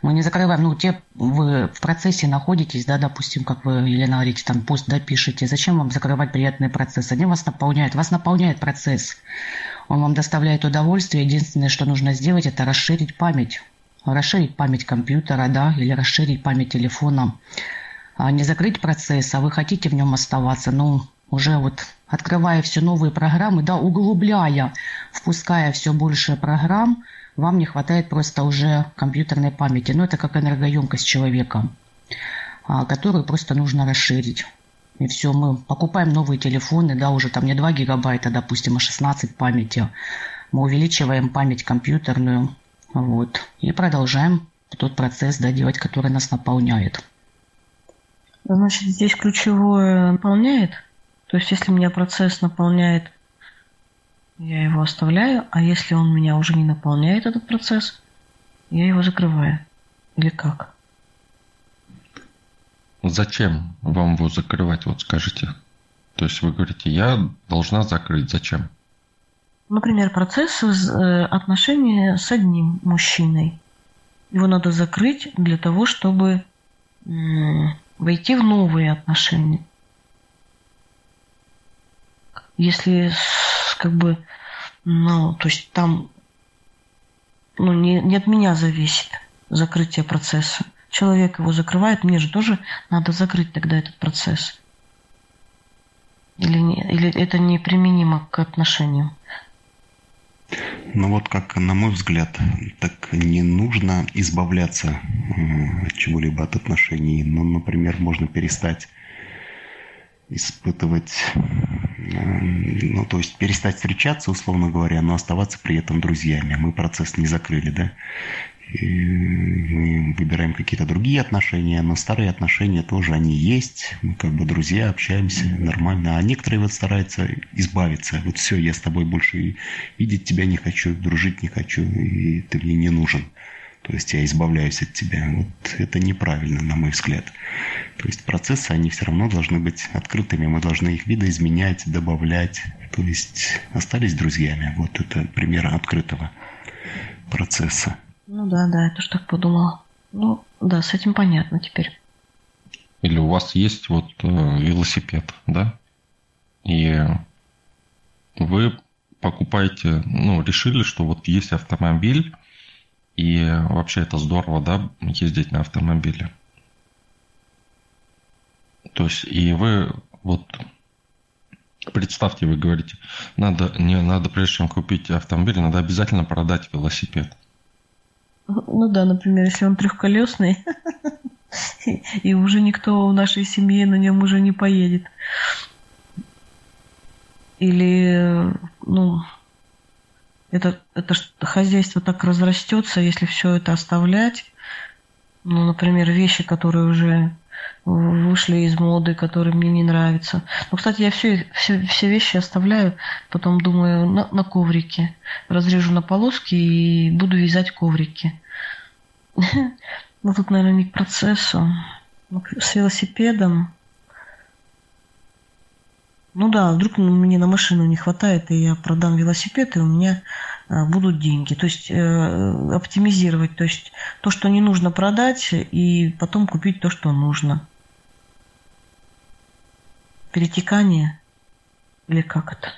Мы не закрываем, ну, те вы в процессе находитесь, да, допустим, как вы, Елена, говорите, там пост да, пишете. Зачем вам закрывать приятные процессы? Они вас наполняют. Вас наполняет процесс. Он вам доставляет удовольствие. Единственное, что нужно сделать, это расширить память. Расширить память компьютера, да, или расширить память телефона. А не закрыть процесс, а вы хотите в нем оставаться, ну, уже вот открывая все новые программы, да, углубляя, впуская все больше программ, вам не хватает просто уже компьютерной памяти. Ну, это как энергоемкость человека, а, которую просто нужно расширить. И все, мы покупаем новые телефоны, да, уже там не 2 гигабайта, допустим, а 16 памяти. Мы увеличиваем память компьютерную, вот, и продолжаем тот процесс, да, делать, который нас наполняет. Значит, здесь ключевое наполняет – то есть, если меня процесс наполняет, я его оставляю, а если он меня уже не наполняет, этот процесс, я его закрываю. Или как? Зачем вам его закрывать, вот скажите? То есть вы говорите, я должна закрыть. Зачем? Например, процесс э, отношения с одним мужчиной. Его надо закрыть для того, чтобы войти в новые отношения если как бы, ну, то есть там ну, не, не от меня зависит закрытие процесса. Человек его закрывает, мне же тоже надо закрыть тогда этот процесс. Или, не, или это неприменимо к отношениям? Ну вот как, на мой взгляд, так не нужно избавляться от чего-либо от отношений. Ну, например, можно перестать испытывать, ну, то есть перестать встречаться, условно говоря, но оставаться при этом друзьями. Мы процесс не закрыли, да? И мы выбираем какие-то другие отношения, но старые отношения тоже они есть. Мы как бы друзья, общаемся нормально. А некоторые вот стараются избавиться. Вот все, я с тобой больше видеть тебя не хочу, дружить не хочу, и ты мне не нужен. То есть я избавляюсь от тебя. Вот это неправильно, на мой взгляд. То есть процессы, они все равно должны быть открытыми. Мы должны их видоизменять, добавлять. То есть остались друзьями. Вот это пример открытого процесса. Ну да, да, я тоже так подумала. Ну да, с этим понятно теперь. Или у вас есть вот э, велосипед, да? И вы покупаете, ну, решили, что вот есть автомобиль, и вообще это здорово, да, ездить на автомобиле. То есть, и вы вот Представьте, вы говорите, надо, не надо, прежде чем купить автомобиль, надо обязательно продать велосипед. Ну да, например, если он трехколесный, (laughs) и уже никто в нашей семье на нем уже не поедет. Или, ну, это, это хозяйство так разрастется, если все это оставлять. Ну, например, вещи, которые уже вышли из моды, которые мне не нравятся. Ну, кстати, я все, все, все вещи оставляю, потом думаю на, на коврике. Разрежу на полоски и буду вязать коврики. (laughs) Ну, тут, наверное, не к процессу. С велосипедом. Ну да, вдруг мне на машину не хватает, и я продам велосипед, и у меня а, будут деньги. То есть э, оптимизировать, то есть то, что не нужно продать, и потом купить то, что нужно. Перетекание или как это?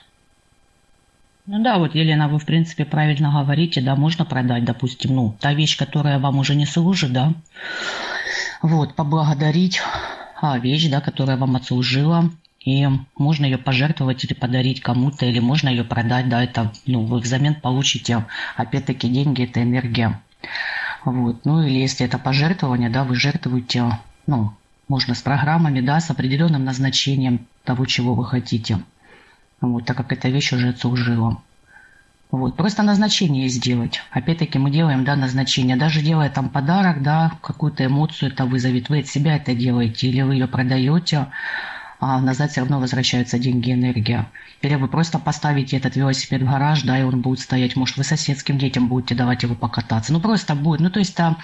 Ну да, вот, Елена, вы, в принципе, правильно говорите, да, можно продать, допустим, ну, та вещь, которая вам уже не служит, да, вот, поблагодарить а, вещь, да, которая вам отслужила, и можно ее пожертвовать или подарить кому-то, или можно ее продать, да, это, ну, вы взамен получите, опять-таки, деньги, это энергия. Вот, ну, или если это пожертвование, да, вы жертвуете, ну, можно с программами, да, с определенным назначением того, чего вы хотите. Вот, так как эта вещь уже отслужила. Вот, просто назначение сделать. Опять-таки мы делаем, да, назначение. Даже делая там подарок, да, какую-то эмоцию это вызовет. Вы от себя это делаете или вы ее продаете, а назад все равно возвращаются деньги, энергия. Или вы просто поставите этот велосипед в гараж, да, и он будет стоять, может, вы соседским детям будете давать его покататься. Ну, просто будет, ну, то есть там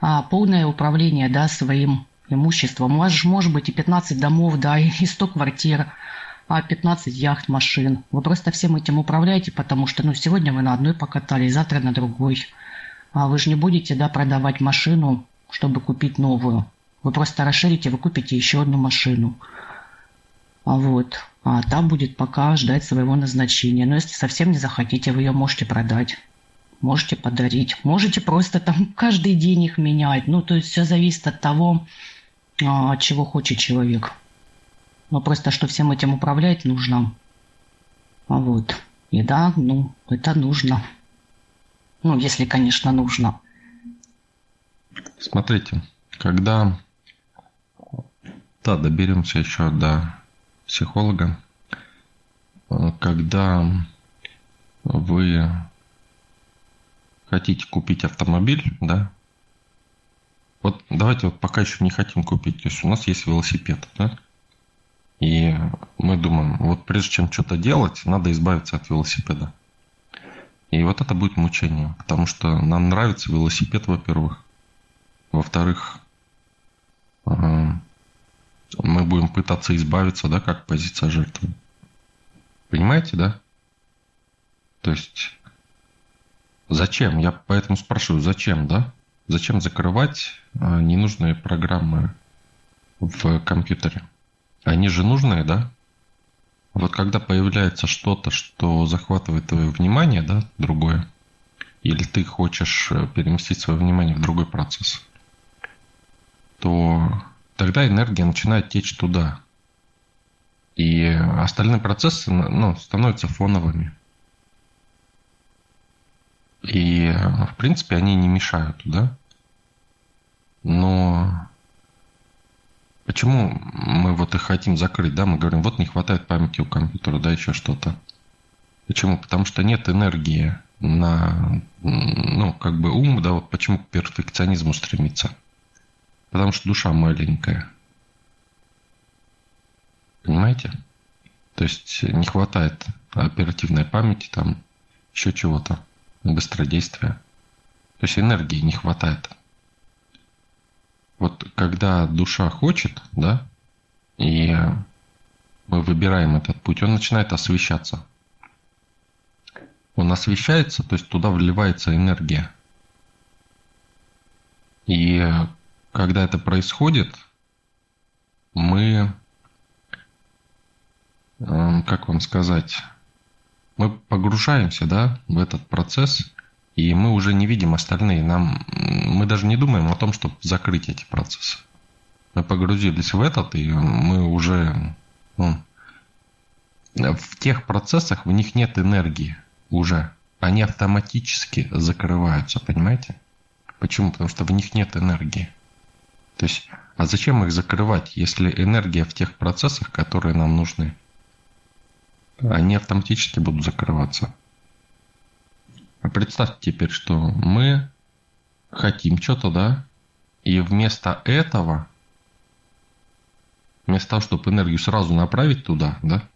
а, полное управление, да, своим имуществом. У вас же может быть и 15 домов, да, и 100 квартир, а 15 яхт, машин. Вы просто всем этим управляете, потому что, ну, сегодня вы на одной покатались, завтра на другой. А вы же не будете, да, продавать машину, чтобы купить новую. Вы просто расширите, вы купите еще одну машину. А вот. А там будет пока ждать своего назначения. Но если совсем не захотите, вы ее можете продать. Можете подарить. Можете просто там (laughs) каждый день их менять. Ну, то есть все зависит от того, а, чего хочет человек. Но просто что всем этим управлять нужно. А вот. И да, ну, это нужно. Ну, если, конечно, нужно. Смотрите, когда... Да, доберемся еще до психолога. Когда вы хотите купить автомобиль, да, вот давайте вот пока еще не хотим купить. То есть у нас есть велосипед, да? И мы думаем, вот прежде чем что-то делать, надо избавиться от велосипеда. И вот это будет мучение, потому что нам нравится велосипед, во-первых. Во-вторых, мы будем пытаться избавиться, да, как позиция жертвы. Понимаете, да? То есть, зачем? Я поэтому спрашиваю, зачем, да? Зачем закрывать а, ненужные программы в компьютере? Они же нужные, да? Вот когда появляется что-то, что захватывает твое внимание, да, другое, или ты хочешь э, переместить свое внимание в другой процесс, то тогда энергия начинает течь туда. И остальные процессы ну, становятся фоновыми. И, в принципе, они не мешают, да? Но почему мы вот их хотим закрыть, да? Мы говорим, вот не хватает памяти у компьютера, да, еще что-то. Почему? Потому что нет энергии на, ну, как бы ум, да, вот почему к перфекционизму стремится. Потому что душа маленькая. Понимаете? То есть не хватает оперативной памяти, там, еще чего-то, быстродействия. То есть энергии не хватает вот когда душа хочет, да, и мы выбираем этот путь, он начинает освещаться. Он освещается, то есть туда вливается энергия. И когда это происходит, мы, эм, как вам сказать, мы погружаемся да, в этот процесс, и мы уже не видим остальные. Нам, мы даже не думаем о том, чтобы закрыть эти процессы. Мы погрузились в этот, и мы уже ну, в тех процессах в них нет энергии уже. Они автоматически закрываются, понимаете? Почему? Потому что в них нет энергии. То есть, а зачем их закрывать, если энергия в тех процессах, которые нам нужны? Они автоматически будут закрываться. А представьте теперь, что мы хотим что-то, да, и вместо этого, вместо того, чтобы энергию сразу направить туда, да,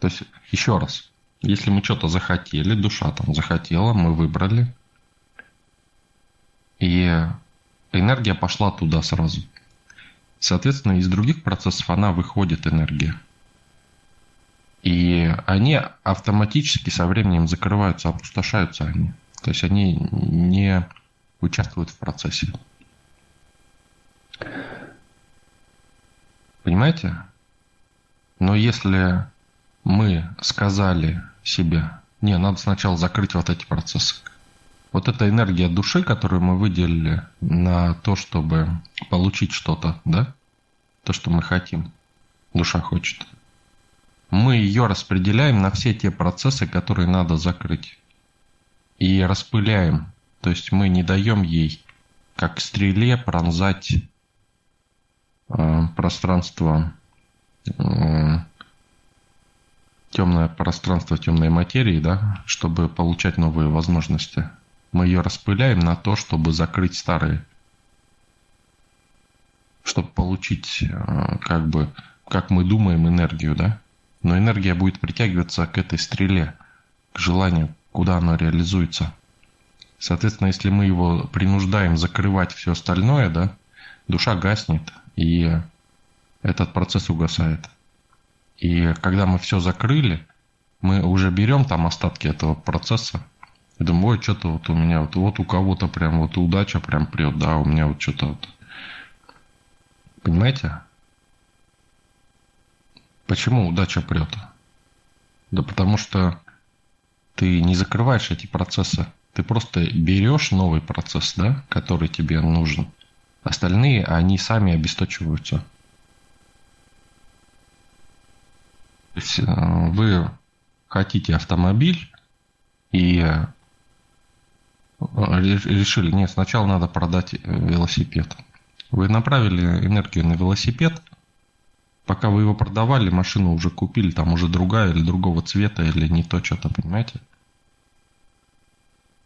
то есть, еще раз, если мы что-то захотели, душа там захотела, мы выбрали, и энергия пошла туда сразу. Соответственно, из других процессов она выходит энергия. И они автоматически со временем закрываются, опустошаются они. То есть они не участвуют в процессе. Понимаете? Но если мы сказали себе, не, надо сначала закрыть вот эти процессы. Вот эта энергия души, которую мы выделили на то, чтобы получить что-то, да, то, что мы хотим, душа хочет, мы ее распределяем на все те процессы, которые надо закрыть. И распыляем. То есть мы не даем ей, как стреле, пронзать э, пространство э, темное пространство темной материи, да, чтобы получать новые возможности. Мы ее распыляем на то, чтобы закрыть старые. Чтобы получить, э, как бы, как мы думаем, энергию, да. Но энергия будет притягиваться к этой стреле, к желанию, куда она реализуется. Соответственно, если мы его принуждаем закрывать все остальное, да, душа гаснет, и этот процесс угасает. И когда мы все закрыли, мы уже берем там остатки этого процесса. И думаем, ой, что-то вот у меня, вот, вот у кого-то прям вот удача прям прет, да, у меня вот что-то вот. Понимаете? Почему удача прет? Да потому что ты не закрываешь эти процессы. Ты просто берешь новый процесс, да, который тебе нужен. Остальные, они сами обесточиваются. То есть э, вы хотите автомобиль и решили, нет, сначала надо продать э, велосипед. Вы направили энергию на велосипед, пока вы его продавали, машину уже купили, там уже другая или другого цвета, или не то что-то, понимаете?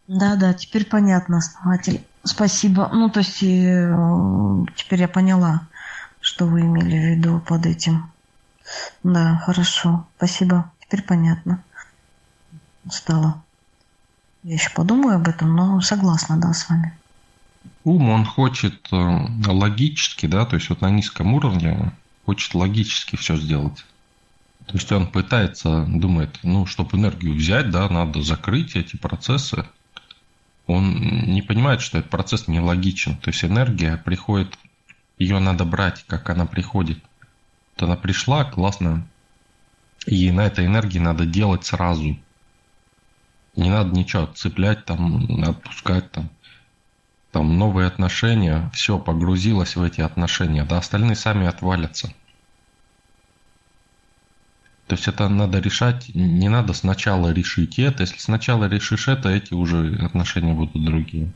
Да, да, теперь понятно, основатель. Спасибо. Ну, то есть теперь я поняла, что вы имели в виду под этим. Да, хорошо. Спасибо. Теперь понятно. Стало. Я еще подумаю об этом, но согласна, да, с вами. Ум, он хочет э, логически, да, то есть вот на низком уровне хочет логически все сделать. То есть он пытается, думает, ну, чтобы энергию взять, да, надо закрыть эти процессы. Он не понимает, что этот процесс не логичен. То есть энергия приходит, ее надо брать, как она приходит. Вот она пришла, классно. И на этой энергии надо делать сразу. Не надо ничего цеплять там, отпускать там. Там новые отношения, все погрузилось в эти отношения, да, остальные сами отвалятся. То есть это надо решать, не надо сначала решить это, если сначала решишь это, эти уже отношения будут другие.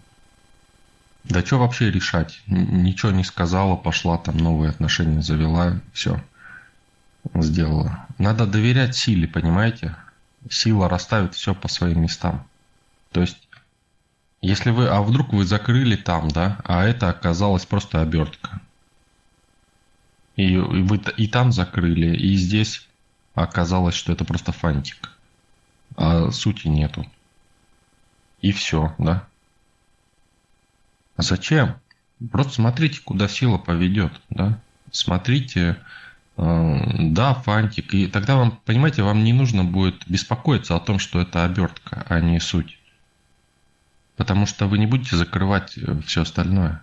Да что вообще решать? Ничего не сказала, пошла там новые отношения завела, все сделала. Надо доверять силе, понимаете? Сила расставит все по своим местам. То есть, если вы, а вдруг вы закрыли там, да, а это оказалось просто обертка. И, вы и там закрыли, и здесь оказалось, что это просто фантик. А сути нету. И все, да. А зачем? Просто смотрите, куда сила поведет, да. Смотрите, да, фантик. И тогда вам, понимаете, вам не нужно будет беспокоиться о том, что это обертка, а не суть. Потому что вы не будете закрывать э, все остальное.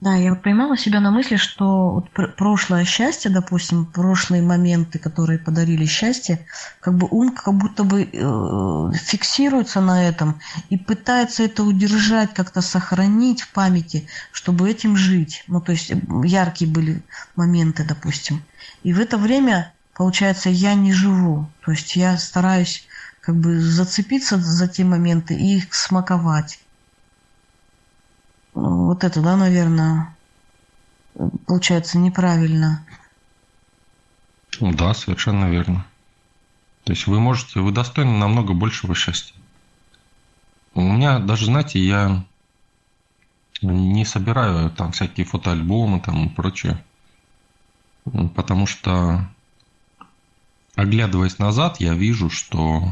Да, я поймала себя на мысли, что вот прошлое счастье, допустим, прошлые моменты, которые подарили счастье, как бы ум как будто бы э, фиксируется на этом и пытается это удержать, как-то сохранить в памяти, чтобы этим жить. Ну, то есть яркие были моменты, допустим. И в это время, получается, я не живу. То есть я стараюсь как бы зацепиться за те моменты и их смаковать. Вот это, да, наверное, получается неправильно. Ну да, совершенно верно. То есть вы можете, вы достойны намного большего счастья. У меня даже, знаете, я не собираю там всякие фотоальбомы там и прочее. Потому что, оглядываясь назад, я вижу, что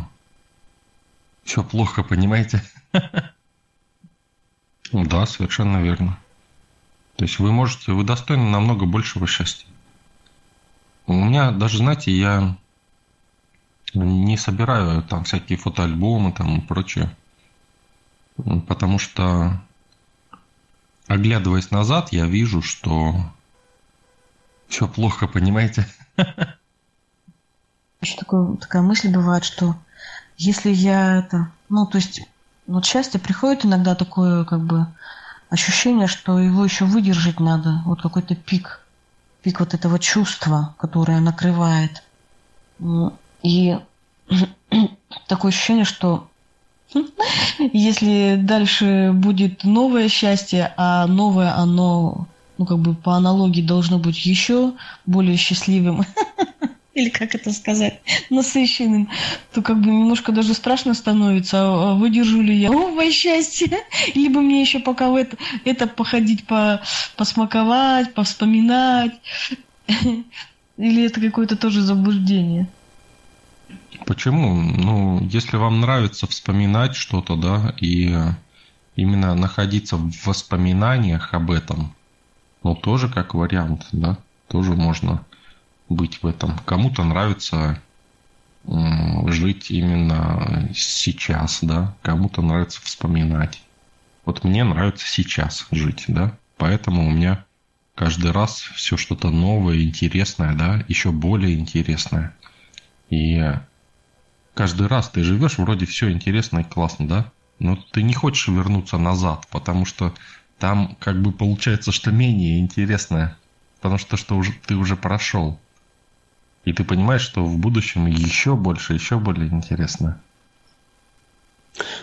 все плохо, понимаете? (laughs) Ну да, совершенно верно. То есть вы можете, вы достойны намного большего счастья. У меня даже, знаете, я не собираю там всякие фотоальбомы там и прочее. Потому что, оглядываясь назад, я вижу, что все плохо, понимаете? Еще такое, такая мысль бывает, что если я это, ну, то есть вот счастье приходит иногда такое, как бы, ощущение, что его еще выдержать надо. Вот какой-то пик, пик вот этого чувства, которое накрывает. И (clears throat) такое ощущение, что (laughs) если дальше будет новое счастье, а новое оно, ну как бы по аналогии должно быть еще более счастливым, (laughs) или как это сказать, (laughs) насыщенным, то как бы немножко даже страшно становится, а, а выдержу ли я новое счастье, (laughs) либо мне еще пока в это, это походить, по, посмаковать, повспоминать, (laughs) или это какое-то тоже заблуждение. Почему? Ну, если вам нравится вспоминать что-то, да, и именно находиться в воспоминаниях об этом, ну, тоже как вариант, да, тоже можно быть в этом. Кому-то нравится жить именно сейчас, да, кому-то нравится вспоминать. Вот мне нравится сейчас жить, да, поэтому у меня каждый раз все что-то новое, интересное, да, еще более интересное. И каждый раз ты живешь, вроде все интересно и классно, да, но ты не хочешь вернуться назад, потому что там как бы получается, что менее интересное, потому что, что уже, ты уже прошел. И ты понимаешь, что в будущем еще больше, еще более интересно.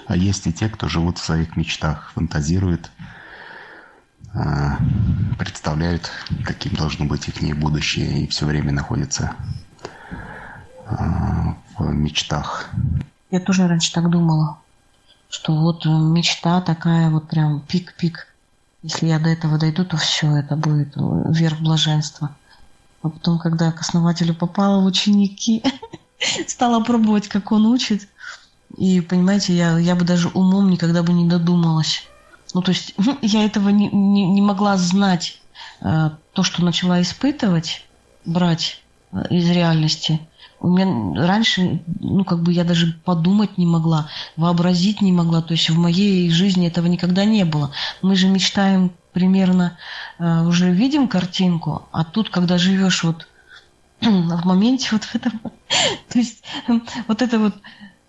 А есть и те, кто живут в своих мечтах, фантазируют, а, представляют, каким должно быть их будущее, и все время находятся а, в мечтах. Я тоже раньше так думала, что вот мечта такая, вот прям пик-пик. Если я до этого дойду, то все, это будет верх блаженства. А потом, когда к основателю попала в ученики, (laughs) стала пробовать, как он учит. И, понимаете, я, я бы даже умом никогда бы не додумалась. Ну, то есть (laughs) я этого не, не, не могла знать. Э, то, что начала испытывать, брать э, из реальности. У меня раньше, ну, как бы я даже подумать не могла, вообразить не могла. То есть в моей жизни этого никогда не было. Мы же мечтаем примерно э, уже видим картинку, а тут, когда живешь вот (clears throat) в моменте вот в этом, (laughs) то есть вот это вот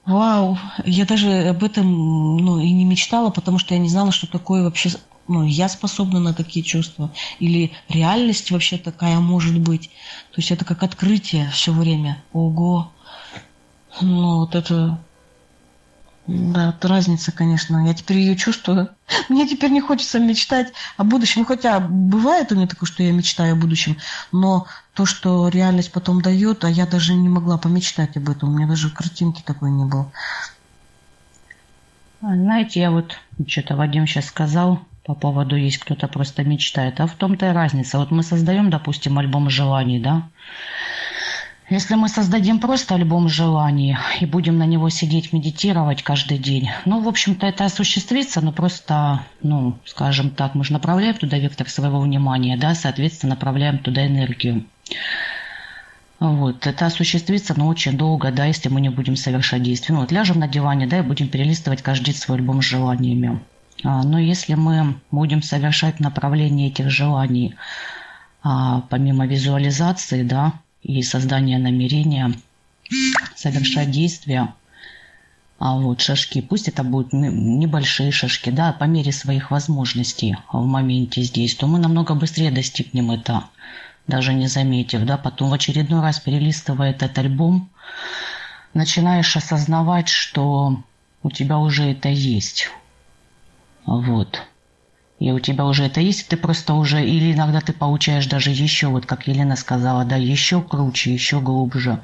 Вау, я даже об этом ну, и не мечтала, потому что я не знала, что такое вообще, ну, я способна на такие чувства. Или реальность вообще такая может быть. То есть это как открытие все время. Ого. Ну, вот это да, это разница, конечно. Я теперь ее чувствую. (laughs) Мне теперь не хочется мечтать о будущем. Ну, хотя бывает у меня такое, что я мечтаю о будущем, но то, что реальность потом дает, а я даже не могла помечтать об этом. У меня даже картинки такой не было. А, знаете, я вот что-то Вадим сейчас сказал по поводу есть кто-то просто мечтает. А в том-то и разница. Вот мы создаем, допустим, альбом желаний, да? Если мы создадим просто альбом желаний и будем на него сидеть, медитировать каждый день, ну, в общем-то, это осуществится, но просто, ну, скажем так, мы же направляем туда вектор своего внимания, да, соответственно, направляем туда энергию. Вот, это осуществится, но очень долго, да, если мы не будем совершать действия. Ну, вот ляжем на диване, да, и будем перелистывать каждый день свой альбом с желаниями. А, но если мы будем совершать направление этих желаний, а, помимо визуализации, да, и создания намерения, совершать действия, а вот шажки, пусть это будут небольшие шажки, да, по мере своих возможностей в моменте здесь, то мы намного быстрее достигнем это, даже не заметив, да, потом в очередной раз перелистывая этот альбом, начинаешь осознавать, что у тебя уже это есть. Вот. И у тебя уже это есть, ты просто уже, или иногда ты получаешь даже еще, вот как Елена сказала, да, еще круче, еще глубже.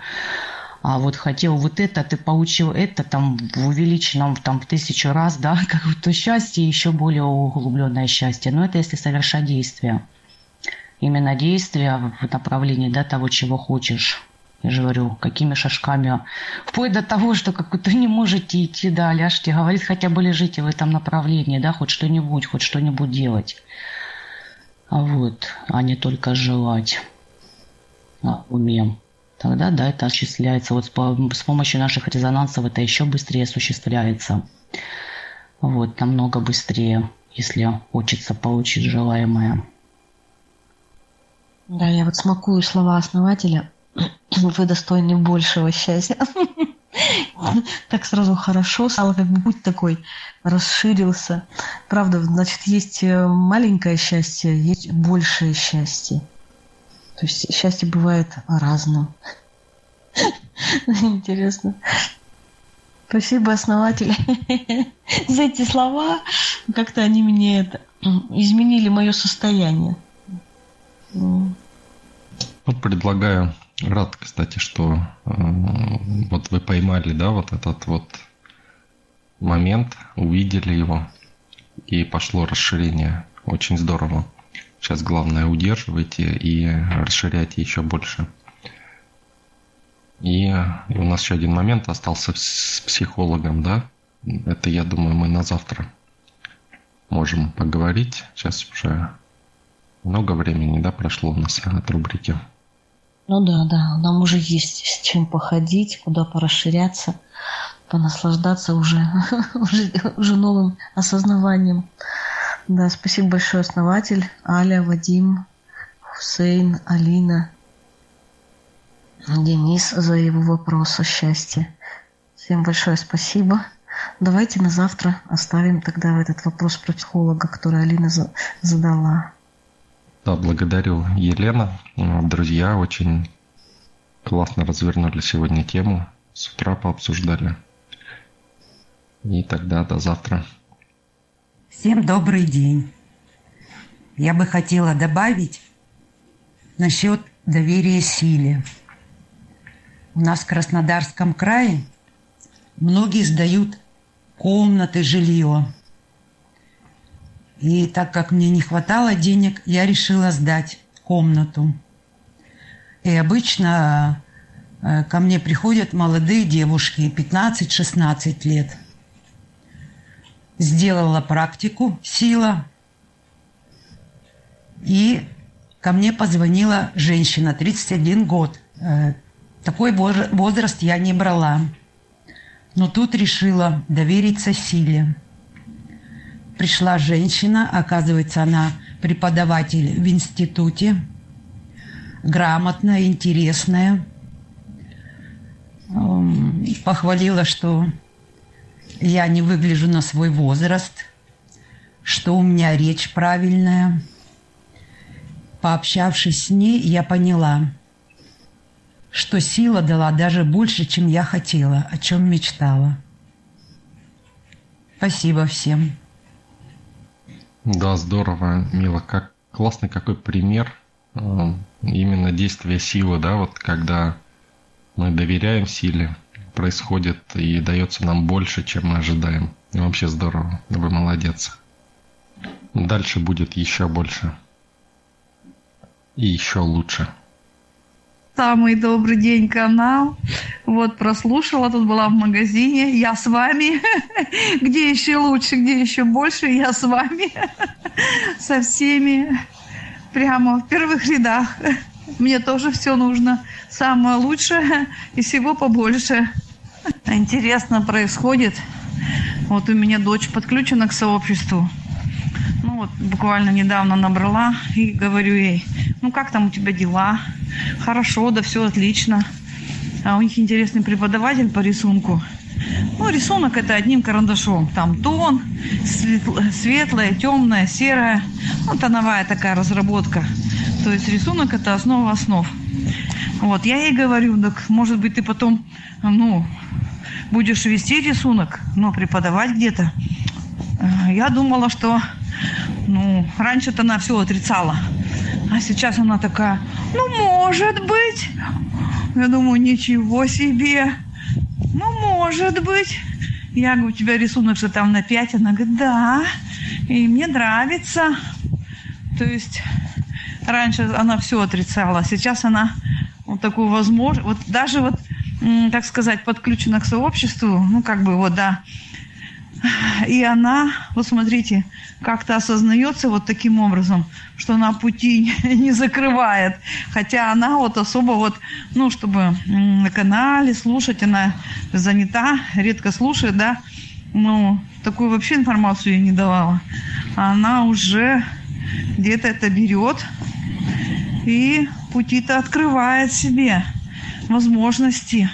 А вот хотел вот это, ты получил это там в увеличенном там в тысячу раз, да, (laughs) как то счастье, еще более углубленное счастье. Но это если совершать действия. Именно действия в направлении да, того, чего хочешь. Я же говорю, какими шажками. Вплоть до того, что как вы не можете идти, да, ляжьте, говорит, хотя бы лежите в этом направлении, да, хоть что-нибудь, хоть что-нибудь делать. А вот, а не только желать а, умеем. Тогда, да, это осуществляется. Вот с, с помощью наших резонансов это еще быстрее осуществляется. Вот, намного быстрее, если хочется получить желаемое. Да, я вот смакую слова основателя – (clears throat) вы достойны большего счастья. (laughs) Так сразу хорошо стало, как бы путь такой расширился. Правда, значит, есть э, маленькое счастье, есть большее счастье. То есть счастье бывает разным. (laughs) Интересно. Спасибо, основатель, (laughs) за эти слова. Как-то они мне это (clears throat) изменили мое состояние. Вот предлагаю Рад, кстати, что э, вот вы поймали, да, вот этот вот момент, увидели его, и пошло расширение. Очень здорово. Сейчас главное удерживайте и расширяйте еще больше. И, и у нас еще один момент остался с психологом, да? Это, я думаю, мы на завтра можем поговорить. Сейчас уже много времени, да, прошло у нас от рубрики. Ну да, да, нам уже есть с чем походить, куда порасширяться, понаслаждаться уже, (laughs) уже, уже новым осознаванием. Да, спасибо большое, основатель, Аля, Вадим, Хусейн, Алина, Денис за его вопрос о счастье. Всем большое спасибо. Давайте на завтра оставим тогда этот вопрос про психолога, который Алина задала. Да, благодарю, Елена. Друзья, очень классно развернули сегодня тему. С утра пообсуждали. И тогда до завтра. Всем добрый день. Я бы хотела добавить насчет доверия силе. У нас в Краснодарском крае многие сдают комнаты, жилье. И так как мне не хватало денег, я решила сдать комнату. И обычно э, ко мне приходят молодые девушки, 15-16 лет. Сделала практику «Сила». И ко мне позвонила женщина, 31 год. Э, такой возраст я не брала. Но тут решила довериться силе пришла женщина, оказывается, она преподаватель в институте, грамотная, интересная. Похвалила, что я не выгляжу на свой возраст, что у меня речь правильная. Пообщавшись с ней, я поняла, что сила дала даже больше, чем я хотела, о чем мечтала. Спасибо всем. Да, здорово, Мила. Как классный какой пример э, именно действия силы, да, вот когда мы доверяем силе, происходит и дается нам больше, чем мы ожидаем. И вообще здорово. Вы молодец. Дальше будет еще больше. И еще лучше. Самый добрый день, канал. Вот прослушала, тут была в магазине. Я с вами. (laughs) Где еще лучше, где еще больше, я с вами. (laughs) Со всеми. Прямо в первых рядах. Мне тоже все нужно. Самое лучшее и всего побольше. Интересно происходит. Вот у меня дочь подключена к сообществу. Ну вот буквально недавно набрала и говорю ей, ну как там у тебя дела? Хорошо, да все отлично. А у них интересный преподаватель по рисунку. Ну, рисунок это одним карандашом. Там тон, светлое, темное, серое. Ну, тоновая такая разработка. То есть рисунок это основа основ. Вот, я ей говорю, так может быть ты потом, ну, будешь вести рисунок, но преподавать где-то. Э, я думала, что, ну, раньше-то она все отрицала. А сейчас она такая, ну, может быть. Я думаю, ничего себе. Ну, может быть. Я говорю, у тебя рисунок же там на 5. Она говорит, да. И мне нравится. То есть раньше она все отрицала, сейчас она вот такую возможность, вот даже вот, так сказать, подключена к сообществу, ну как бы вот, да, и она, вот смотрите, как-то осознается вот таким образом, что она пути (laughs) не закрывает. Хотя она вот особо вот, ну, чтобы на канале слушать, она занята, редко слушает, да, ну, такую вообще информацию ей не давала. Она уже где-то это берет и пути-то открывает себе возможности